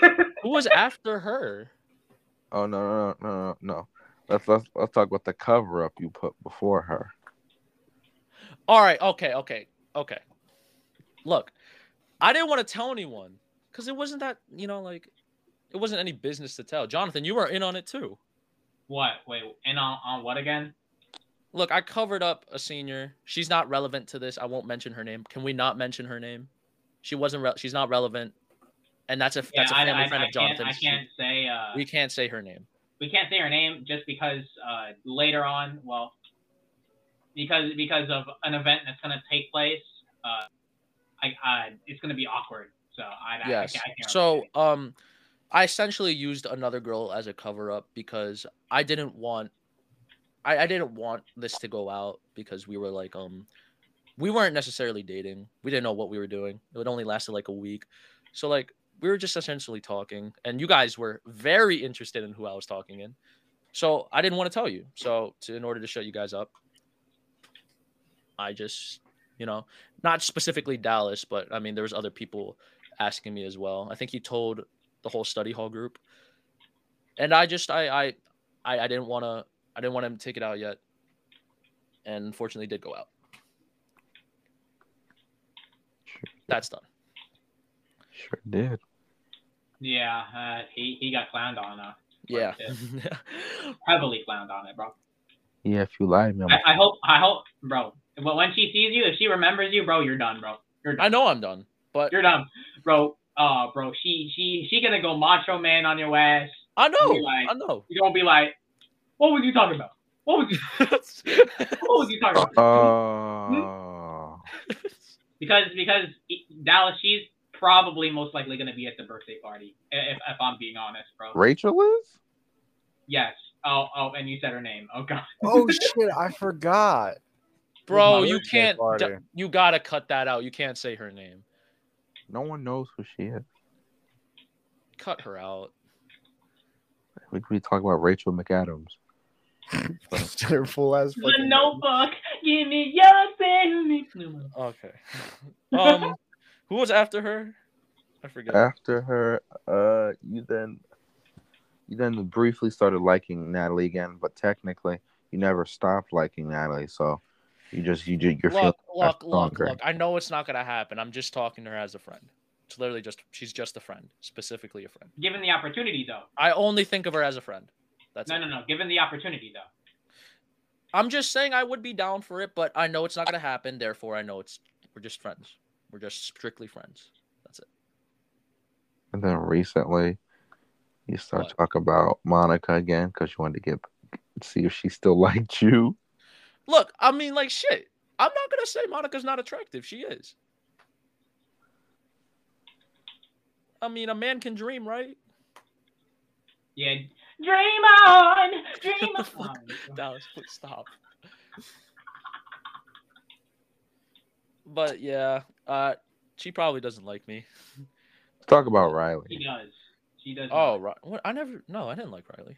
Who was after her? Oh no no no no no. Let's let's let's talk about the cover up you put before her. All right. Okay. Okay. Okay. Look, I didn't want to tell anyone because it wasn't that you know like it wasn't any business to tell. Jonathan, you were in on it too. What? Wait, and on, on what again? Look, I covered up a senior. She's not relevant to this. I won't mention her name. Can we not mention her name? She wasn't. Re- she's not relevant, and that's a that's a I, family I, friend I of Jonathan's. I can't say. Uh, We can't say her name. we can't say her name just because uh, later on, well, because because of an event that's going to take place, uh, I, I it's going to be awkward. So I, I- Yes. I, can't, I So, um, I essentially used another girl as a cover up because I didn't want, I, I didn't want this to go out because we were like, um, we weren't necessarily dating. We didn't know what we were doing. It would only lasted like a week, so like we were just essentially talking, and you guys were very interested in who I was talking in. So I didn't want to tell you. So to, in order to shut you guys up, I just, you know, not specifically Dallas, but I mean there was other people asking me as well. I think he told the whole study hall group, and I just I I I, I didn't want to I didn't want him to take it out yet, and unfortunately, did go out. That's done. Sure did. yeah, uh, he he got clowned on. Uh, Yeah. heavily clowned on it, bro. Yeah, if you lie to me, I'm I, I hope I hope, bro. But when she sees you, if she remembers you, bro, you're done, bro. You're done. I know I'm done, but You're done, bro. Uh, bro, she she she gonna go macho man on your ass. I know like- I know. You're gonna be like, what was you talking about? What was you what was you talking about? Oh, because because Dallas, she's probably most likely gonna be at the birthday party. If if I'm being honest, bro. Rachel is? Yes. Oh oh, and you said her name. Oh god. Oh shit! I forgot. Bro, you can't. d- You gotta cut that out. You can't say her name. No one knows who she is. Cut her out. We could be talking about Rachel McAdams. Her full ass. The fucking- notebook. Give me your baby. Okay. Um, who was after her? I forget. After her, uh, you then you then briefly started liking Natalie again, but technically you never stopped liking Natalie. So You just you just you're look, feeling look, look, look. I know it's not gonna happen. I'm just talking to her as a friend. It's literally just she's just a friend, specifically a friend. Given the opportunity, though. I only think of her as a friend. That's No, it. no, no. Given the opportunity, though. I'm just saying I would be down for it, but I know it's not gonna happen. Therefore, I know it's we're just friends. We're just strictly friends. That's it. And then recently, you start What? talking about Monica again because you wanted to get see if she still liked you. Look, I mean, like shit. I'm not gonna say Monica's not attractive. She is. I mean, a man can dream, right? Yeah. Dream on! Dream the on! fuck Dallas, please stop. But yeah, uh, she probably doesn't like me. Let's talk about She Riley. does. She does. Oh, not. right. What? I never. No, I didn't like Riley.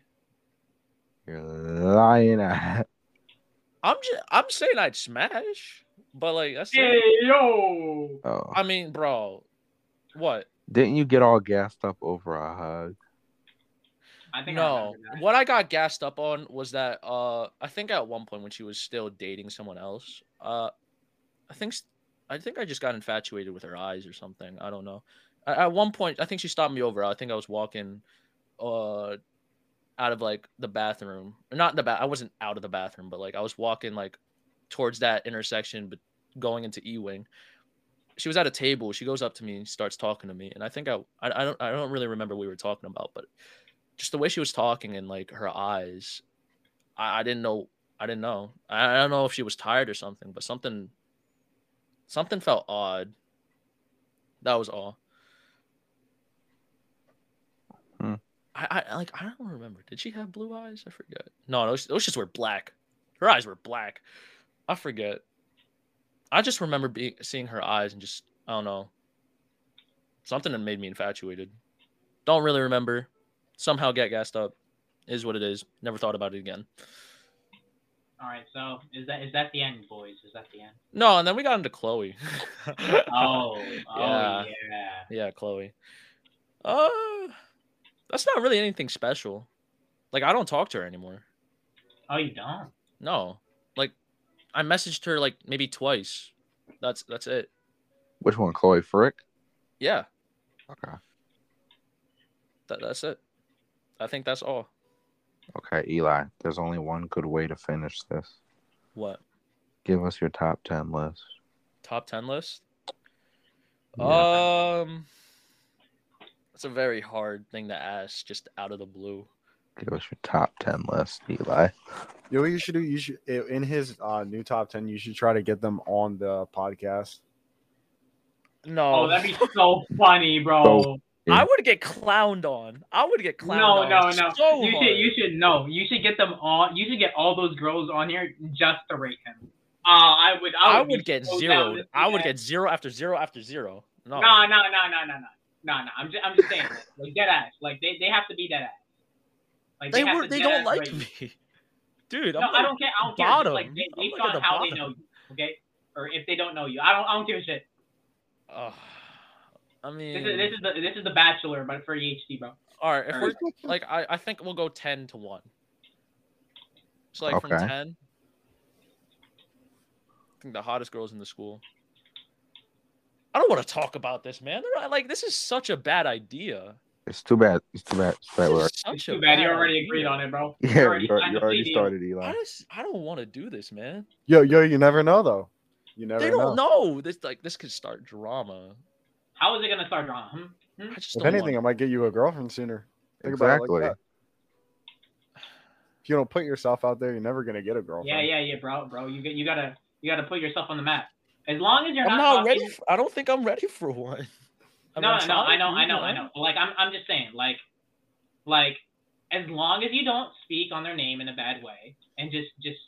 You're lying. at- I'm just. I'm saying I'd smash, but like I it. Hey, yo! Oh, I mean, bro, what? didn't you get all gassed up over a hug? I think No, that. what I got gassed up on was that uh, I think at one point when she was still dating someone else, uh, I think I think I just got infatuated with her eyes or something. I don't know. At, at one point, I think she stopped me over. I think I was walking, uh, out of like the bathroom, or not the bath. I wasn't out of the bathroom, but like I was walking like towards that intersection, but going into E wing. She was at a table. She goes up to me and starts talking to me, and I think I, I, I don't I don't really remember what we were talking about, but just the way she was talking and like her eyes, I, I didn't know. I didn't know. I, I don't know if she was tired or something, but something, something felt odd. That was all. Hmm. I, I like I don't remember. Did she have blue eyes? I forget. No, those those just were black. Her eyes were black. I forget. I just remember being seeing her eyes and just I don't know. Something that made me infatuated. Don't really remember. Somehow get gassed up. Is what it is. Never thought about it again. All right. So is that is that the end, boys? Is that the end? No, and then we got into Chloe. Oh. Oh Yeah. yeah. yeah, Chloe. Uh, that's not really anything special. Like I don't talk to her anymore. Oh, you don't. No, like I messaged her like maybe twice. That's that's it. Which one, Chloe Frick? Yeah, Okay. that, that's it. I think that's all. Okay, Eli. There's only one good way to finish this. What Give us your top ten list. top ten list? Yeah. Um, it's a very hard thing to ask just out of the blue. Give us your top ten list, Eli. You know what you should do? You should in his uh, new top ten. You should try to get them on the podcast. No, Oh, that'd be so funny, bro. I would get clowned on. I would get clowned No, on. no, no. So you hard. should, you should no. You should get them all. You should get all those girls on here just to rate him. Uh, I would. I I would, would get so zero. down to see I would get zero after zero after zero. No. No, no, no, no, no, no, no, no. I'm just, I'm just saying, like dead ass. Like they, they have to be dead ass. Like they have were. They don't like rate me, dude. No, I'm I like don't care. I don't care. bottom. Just like they, I'm based like on the how they know you, okay? Or if they don't know you, I don't, I don't give a shit. Ugh. I mean, This is, this is the, this is the Bachelor, but for EHT, bro. all right. If or- we're like, I, I think we'll go ten to one. So like from ten, I think the hottest girls in the school. I don't want to talk about this, man. They're not- like, this is such a bad idea. It's too bad. It's too bad. It's too bad. This we're- is such It's too bad you already idea. agreed on it, bro. Yeah, you already already, signed you the already plea deal. started, I Eli. just, I don't want to do this, man. Yo, yo, you never know though. You never know. they don't know. This like this could start drama. How is it gonna start drama? Hmm? I just If anything, want- I might get you a girlfriend sooner. Think about it Exactly. like. If you don't put yourself out there, you're never gonna get a girlfriend. Yeah, yeah, yeah, bro, bro. You get, you gotta, you gotta put yourself on the map. As long as you're I'm not, not ready. For, I don't think I'm ready for one. I mean, no, I'm no, I know, I know, you I know. Like I'm, I'm just saying, like, like, as long as you don't speak on their name in a bad way, and just, just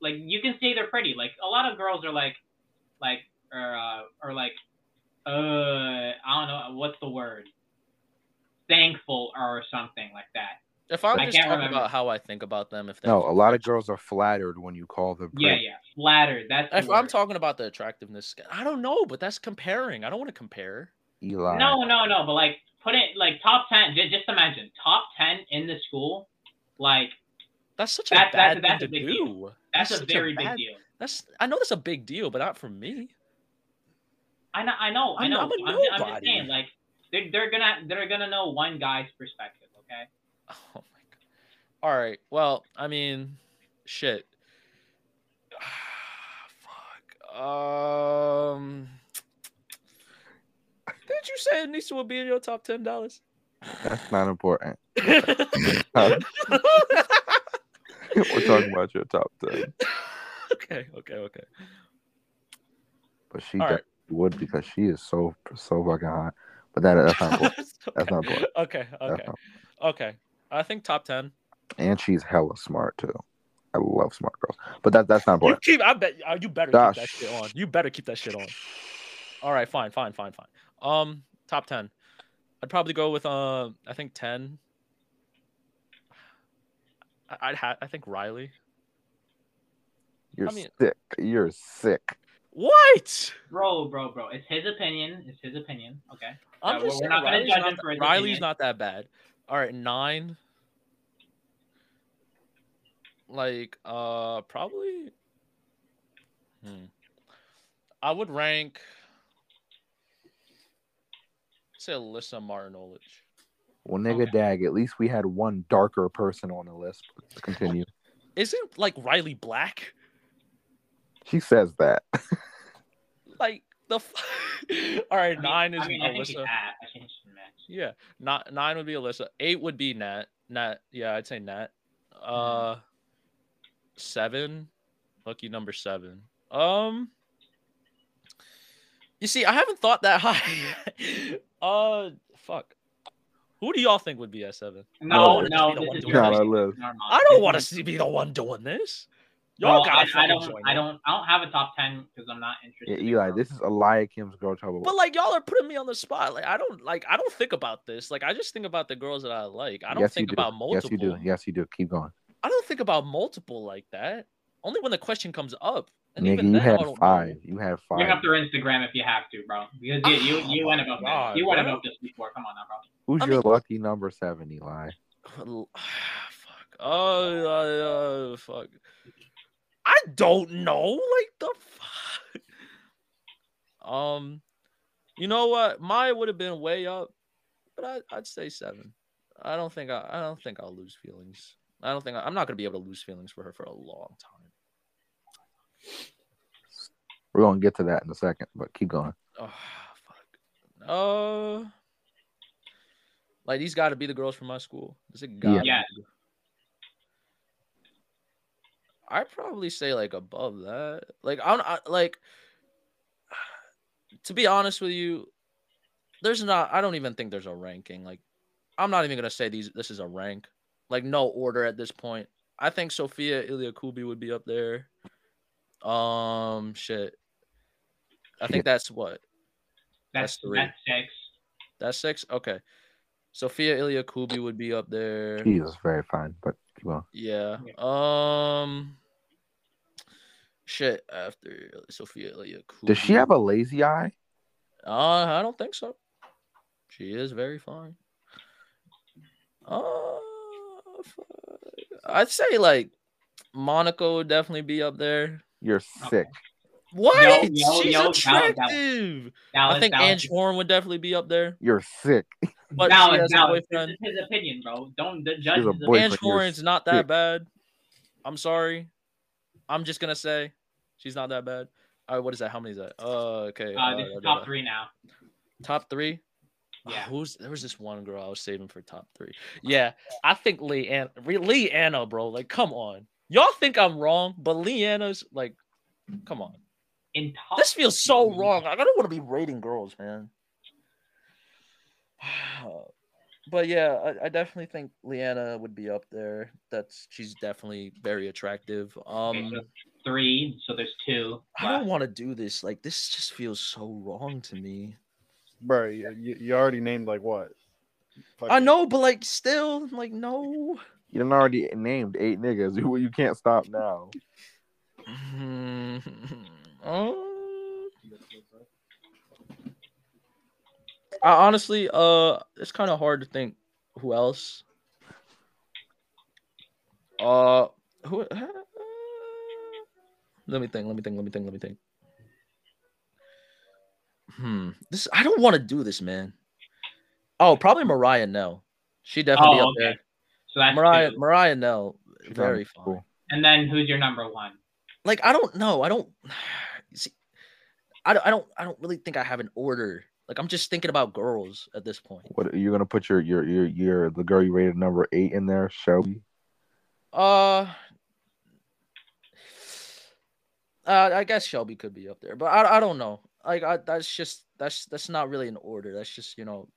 like you can say they're pretty. Like a lot of girls are like, like, or, uh, or like, uh, I don't know what's the word, thankful or something like that. If I'm I just talking remember. about how I think about them, if they No, a lot of girls are flattered when you call them. Yeah, pretty. yeah, flattered. That's If I'm talking about the attractiveness, I don't know, but that's comparing. I don't want to compare. Eli. No, no, no. But like, put it like top ten. Just, just imagine top ten in the school. Like That's such That- a that's- bad that's thing a big to deal. do. that's, a such very bad- big deal. That's I know that's a big deal, but not for me. I know, I know, I I'm- know. I'm a I'm, ju- I'm just saying, like, they're, they're gonna they're gonna know one guy's perspective, okay? Oh my god. All right. Well, I mean, shit. Fuck. Um. Did you say Anissa would be in your top ten Dallas? That's not important. We're talking about your top ten, Okay. Okay. Okay. But she All right. Would because she is so so fucking hot. But that that's not important. That's not important. Okay. Okay. not- Okay. I think top ten. and she's hella smart too. I love smart girls, but that that's not You keep. I bet uh, you better Gosh. keep that shit on. You better keep that shit on. All right. Fine. Fine. Fine. Fine. Um. Top ten. I'd probably go with uh. I think ten. I'd have. I think Riley. You're I mean- sick. You're sick. What? Bro, bro, bro. It's his opinion. It's his opinion. Okay. I'm Yeah, just we're saying not gonna Riley's judge not, him for his Riley's opinion. not that bad. All right, nine. Like, uh, probably. Hmm. I would rank. Say Alyssa Martinovich. Well, nigga, Okay. dag. At least we had one darker person on the list. Continue. Isn't like Riley Black? She says that. Like the. F- All right, I mean, nine is I mean, I think he's Alyssa. I think match. Yeah, not nine would be Alyssa. Eight would be Nat. Nat, yeah, I'd say Nat. Uh, seven, lucky number seven. Um, you see, I haven't thought that high. uh, fuck. Who do y'all think would be at seven? No, wanna no, be the this is doing your this. list. Not our list. Normal. I don't want to see be the one doing this. Bro, Y'all I, gotta I fucking don't. I don't. I don't have a top ten because I'm not interested. in Eli, girls. this is Eliakim's girl trouble. But like y'all are putting me on the spot. Like I don't like I don't think about this. Like I just think about the girls that I like. I don't yes, think do. about multiple. Yes, you do. Yes, you do. Keep going. I don't think about multiple like that. Only when the question comes up. And Nigga, even you then, had five. know. You had Bring up their Instagram if you have to, bro. Because you you, you Oh went about God, this. You went about this before. Come on now, bro. Who's I your mean- lucky number seven, Eli? fuck. Oh, uh, uh, fuck. I don't know. Like the fuck. Um, you know what? Mine would have been way up, but I, I'd say seven. I don't think I, I don't think I'll lose feelings. I don't think I, I'm not gonna be able to lose feelings for her for a long time. We're gonna get to that in a second, but keep going. Oh fuck. Uh, like these got to be the girls from my school. Is it got? Yes. I'd probably say like above that. Like I'm I, like to be honest with you, there's not I don't even think there's a ranking. Like I'm not even gonna say these this is a rank. Like no order at this point. I think Sophia Iliakubi would be up there. Um shit. I think that's what? That's That's three. that's six. That's six? Okay. Sophia Iliakubi would be up there. She is very fine, but keep going. Yeah. Um. Shit. After Sophia Iliakubi. Does she have a lazy eye? Uh, I don't think so. She is very fine. Uh. I'd say like Monica would definitely be up there. You're sick. What? yo, She's yo, that- that- attractive. Dallas, I think Dallas, Ange Horn would definitely be up there, You're sick. but Dallas, she has a boyfriend. His opinion, bro. Don't d- judge She's a his Ange you're not that sick. bad. I'm sorry. I'm just gonna say she's not that bad. All right, what is that? How many is that? Uh, okay. Uh, this uh, is da- da- top three now. Top three. Yeah. Who's there was this one girl I was saving for top three. Yeah, I think Leanna, Leanna, bro. Like, come on. Y'all think I'm wrong, but Leanna's like, come on. In top, This feels so wrong. Like, I don't want to be rating girls, man. But yeah, I, I definitely think Leanna would be up there. That's she's definitely very attractive. Okay, Um, so three. So there's two. I don't want to do this. Like, this just feels so wrong to me. Bro, you, you you already named like what? I know, but like, still, like, no. You done already named eight niggas. You, you can't stop now. Hmm. Um, I honestly, uh, it's kind of hard to think who else. Uh, who? Let me think. Let me think. Let me think. Let me think. Hmm. This I don't want to do this, man. Oh, probably Mariah Nell. She definitely Oh, up there. okay. So that's Mariah two. Mariah Nell, very on fine. cool. And then who's your number one? Like I don't know. I don't see. I don't. I don't. I don't really think I have an order. Like I'm just thinking about girls at this point. What are you're gonna put your your your your the girl you rated number eight in there, Shelby? Uh, uh, I guess Shelby could be up there, but I, I don't know. Like I, that's just that's that's not really an order. That's just you know,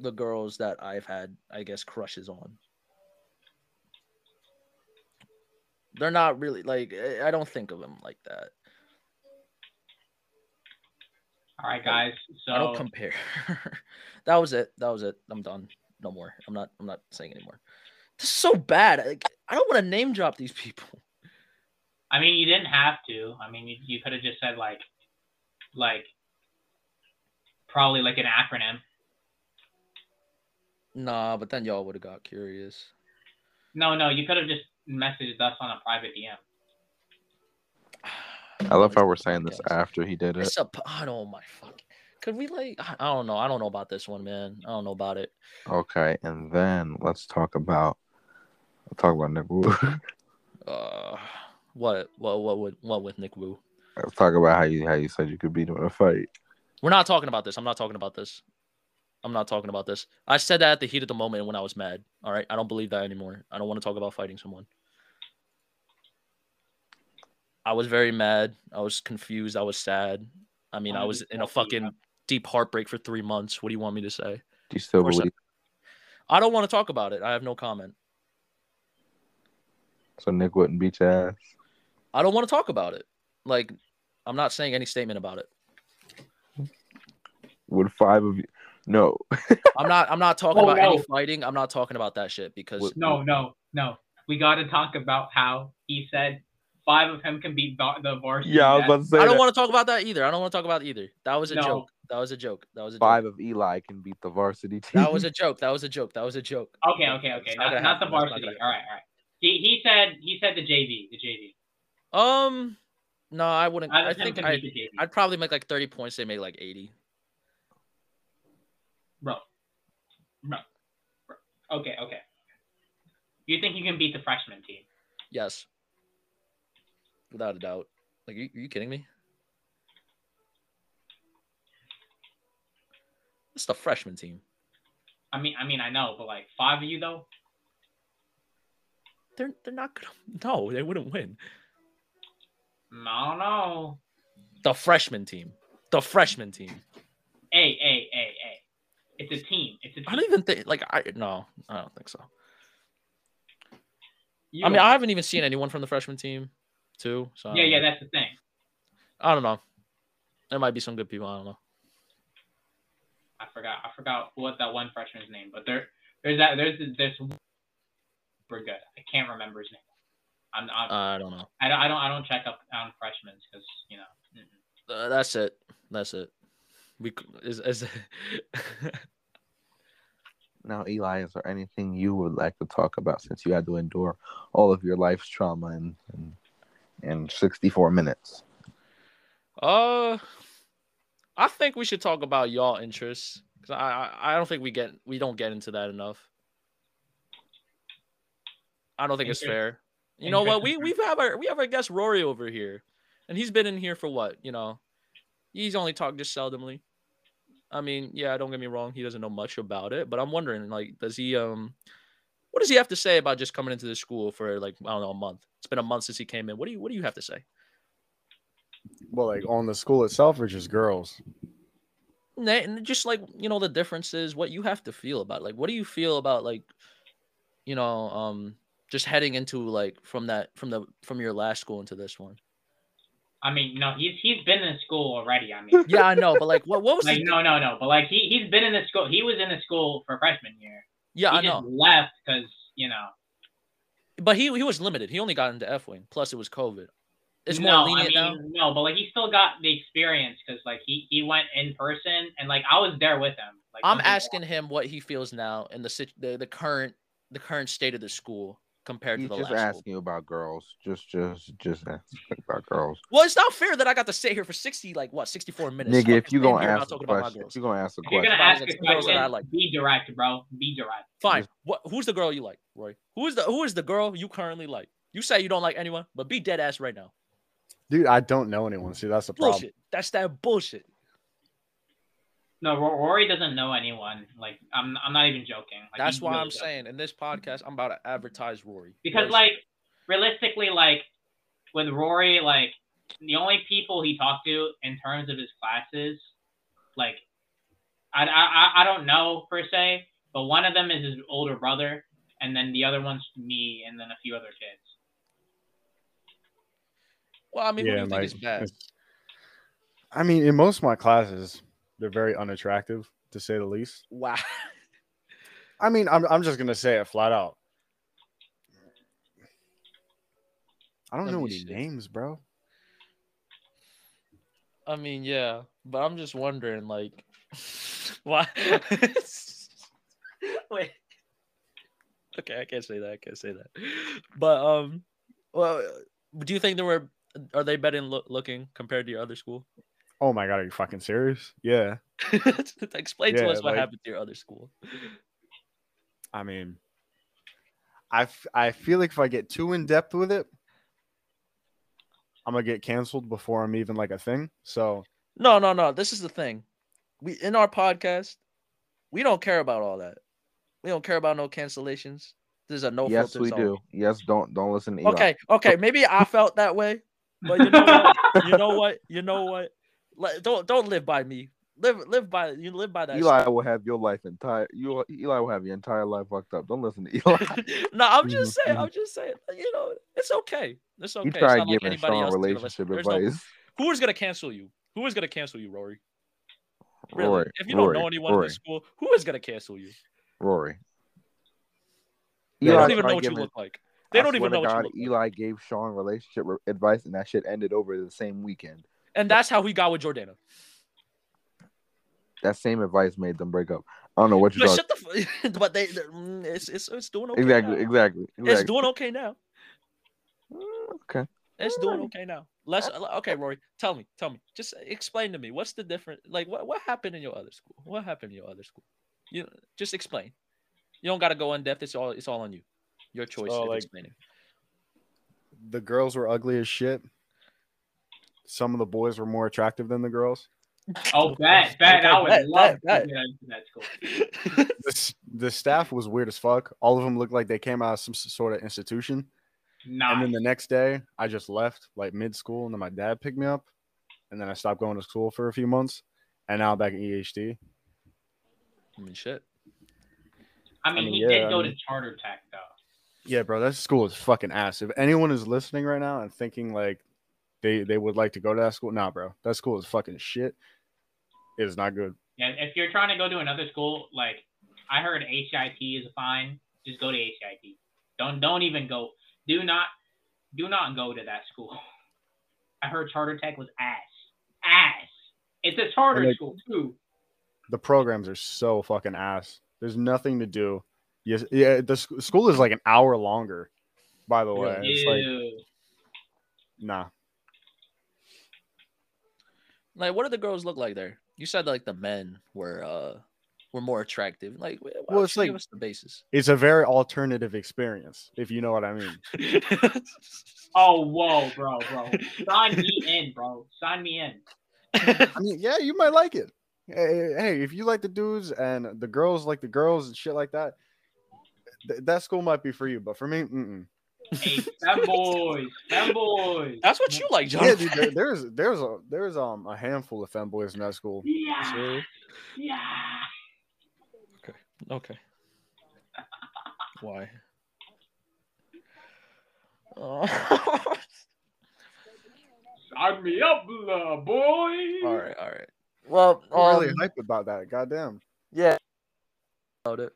the girls that I've had, I guess, crushes on. They're not really like I don't think of them like that. All right, guys. So I don't compare. that was it. That was it. I'm done. No more. I'm not. I'm not saying anymore. This is so bad. Like, I don't want to name drop these people. I mean, you didn't have to. I mean, you, you could have just said like, like, probably like an acronym. Nah, but then y'all would have got curious. No, no, you could have just messaged us on a private DM. I love how we're saying this after he did it. It's a. I don't my fuck. Could we like? I don't know. I don't know about this one, man. I don't know about it. Okay, and then let's talk about let's talk about Nick Wu. Uh, what? What? What? What? What with Nick Wu? let's talk about how you how you said you could beat him in a fight. We're not talking about this. I'm not talking about this. I'm not talking about this. I said that at the heat of the moment when I was mad. All right. I don't believe that anymore. I don't want to talk about fighting someone. I was very mad. I was confused. I was sad. I mean, I was in a talk to you fucking deep heartbreak for three months. What do you want me to say? Do you still Of I- believe? I don't want to talk about it. I have no comment. So Nick wouldn't beat your ass. I don't want to talk about it. Like, I'm not saying any statement about it. Would five of you? No. I'm not. I'm not talking Oh, about any fighting. I'm not talking about that shit because No, no, no. We got to talk about how he said five of him can beat the, the varsity. Yeah, I was about to say I don't that. want to talk about that either. I don't want to talk about either. That was a No. joke. That was a joke. That was a five joke. of Eli can beat the varsity team. That was a joke. That was a joke. That was a joke. Okay, okay, okay. It's Not, not the happen. That's not varsity. All right, all right. He he said he said the JV, the JV. Um, no, I wouldn't. Five I think I, I'd probably make like 30 points. They make like 80. Bro, bro, bro. Okay, okay. You think you can beat the freshman team? Yes, without a doubt. Like, are you, are you kidding me? It's the freshman team. I mean, I mean, I know, but like five of you though. They're they're not gonna. No, they wouldn't win. Mm, no, don't. The freshman team. The freshman team. Hey, hey, hey, hey. It's a team. It's a team. I don't even think like I no, I don't think so. You I mean, I haven't even seen anyone from the freshman team, too. So yeah, yeah, that's the thing. I don't know. There might be some good people. I don't know. I forgot. I forgot what that one freshman's name, but there, there's that. There's this. We're good. I can't remember his name. I'm. I'm I don't know. I don't. I don't. I don't check up on freshmen because you know. Uh, that's it. That's it. We is is. Now, Eli, is there anything you would like to talk about since you had to endure all of your life's trauma and, in, in 64 minutes? uh, I think we should talk about y'all interests because I, I I don't think we get we don't get into that enough. I don't think it's Interest- fair. You know what? We interest- we have our we have our guest Rory over here, and he's been in here for what? You know, he's only talked just seldomly. I mean, yeah, don't get me wrong, he doesn't know much about it, but I'm wondering, like, does he um, what does he have to say about just coming into the school for like I don't know a month? It's been a month since he came in. What do you what do you have to say? Well, like on the school itself or just girls? And just like you know the differences what you have to feel about it. like what do you feel about like you know um just heading into like from that from the from your last school into this one I mean, no, he's he's been in school already. I mean, yeah i know but like what what was like the, no, no, no, but like he he's been in the school. He was in the school for freshman year. Yeah he i just know left because you know. but he he was limited he only got into f wing plus it was covid it's more no, lenient I mean, No, but like he still got the experience because like he he went in person and like I was there with him. Like i'm asking him what he feels now in the sit the, the current the current state of the school compared He's to the just last school. asking you about girls. Just, just, just asking about girls. Well, it's not fair that I got to sit here for sixty, like what, sixty-four minutes. Nigga, if you standing gonna here not ask a talking about question, girls. if you gonna ask a If you're question. gonna ask the a two girls that I question, like. be direct, bro. Be direct. Fine. What? Who's the girl you like, Roy? Who is the Who is the girl you currently like? You say you don't like anyone, but be dead ass right now. Dude, I don't know anyone. See, that's the problem. Bullshit. That's that bullshit. No, Rory doesn't know anyone. Like, I'm, I'm not even joking. Like, That's he why really I'm doesn't. saying in this podcast, I'm about to advertise Rory. Because, Roy's- like, realistically, like, with Rory, like, the only people he talked to in terms of his classes, like, I, I, I- I don't know per se, but one of them is his older brother, and then the other one's me, and then a few other kids. well, I mean, who do yeah, you think like, is bad? I mean, in most of my classes, they're very unattractive to say the least. Wow. I mean, I'm I'm just gonna say it flat out. I don't Let know any see. names, bro. I mean, yeah, but I'm just wondering, like, why? Wait. Okay, I can't say that. I can't say that. But um, well, do you think they were? Are they better in looking compared to your other school? Oh my god, are you fucking serious? Yeah. Explain to us what like- happened to your other school. I mean, I, f- I feel like if I get too in depth with it, I'm gonna get canceled before I'm even like a thing. So No, no, no. This is the thing. We in our podcast, we don't care about all that. We don't care about no cancellations. There's a no yes, we zone. do. Yes, don't don't listen to Eli. Okay, okay. Maybe I felt that way, but you know what? You know what? You know what? Don't don't live by me. Live live by you live by that. Eli will have your life entire. You Eli will have your entire life fucked up. Don't listen to Eli. shit. no, I'm just saying. I'm just saying. You know, it's okay. It's okay. You It's try not like giving anybody Sean else relationship. There's no- advice. who is gonna cancel you? Who is gonna cancel you, Rory? Really? Rory, if you don't Rory, know anyone in Rory, this school, who is gonna cancel you? Rory. They Eli don't even know what you look like. They I don't even know to what you look like. Eli gave Sean relationship re- advice, and that shit ended over the same weekend. And that's how he got with Jordana. That same advice made them break up. I don't know what you're But talking. shut the f- but they mm, it's it's it's doing okay. exactly, now. exactly, It's doing okay now. Mm, okay. It's doing Alright. okay now. Let's okay, Rory. Tell me, tell me. Just explain to me what's the difference. Like, what what happened in your other school? What happened in your other school? You just explain. You don't got to go in depth. It's all it's all on you. Your choice So, like- explaining. the girls were ugly as shit. Some of the boys were more attractive than the girls. Oh, bet, bet. I would bet, love bet, to get into that school. The, the staff was weird as fuck. All of them looked like they came out of some sort of institution. Nice. And then the next day, I just left like mid school, and then my dad picked me up, and then I stopped going to school for a few months, and now I'm back at EHD. I mean, shit. I mean, I mean, he yeah, did I go mean- to charter tech though. Yeah, bro, that school is fucking ass. If anyone is listening right now and thinking like they they would like to go to that school, nah, bro, that school is fucking shit. It is not good. Yeah, if you're trying to go to another school, like I heard HIT is fine. Just go to HIT. Don't don't even go. Do not do not go to that school. I heard charter tech was ass. Ass. It's a charter like, school too. The programs are so fucking ass. There's nothing to do. Yes, yeah, the sc- school is like an hour longer. By the way, it's like nah. Like, what do the girls look like there? You said like the men were uh were more attractive. Like, why Well, it's like- give us the basis. It's a very alternative experience, if you know what I mean. Oh whoa, bro, bro. Sign me in, bro. Sign me in. I mean, yeah, you might like it. Hey, hey, if you like the dudes and the girls like the girls and shit like that, th- that school might be for you. But for me, mm-mm. Hey, femboys, femboys. That's what you like, John. yeah, Jonathan. dude, there, there's there's a there's um a handful of femboys in that school. Yeah, Sure. yeah. Okay. Okay. Why? Oh. Sign me up, uh, boy. all right, all right. Well, I'm really um, hyped about that. Goddamn. yeah. About it.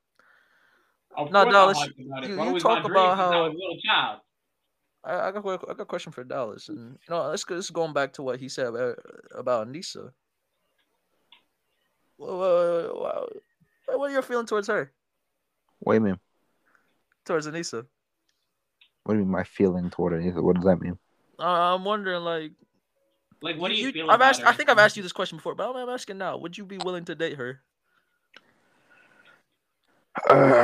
Of No, Dallas, I'm hyped about it, you- you talk about since I how- was a little child. I, I got a- I got a question for Dallas, and you know, let's go. Let's going back to what he said about, about Anissa. What, what, what, what are your feeling towards her? Wait a minute. Towards Anissa? What do you mean my feeling toward Anissa? What does that mean? Uh, I'm wondering, like, Like, what do you, feel? I've about asked. her? I think I've asked you this question before, but I'm asking now. Would you be willing to date her? Uh,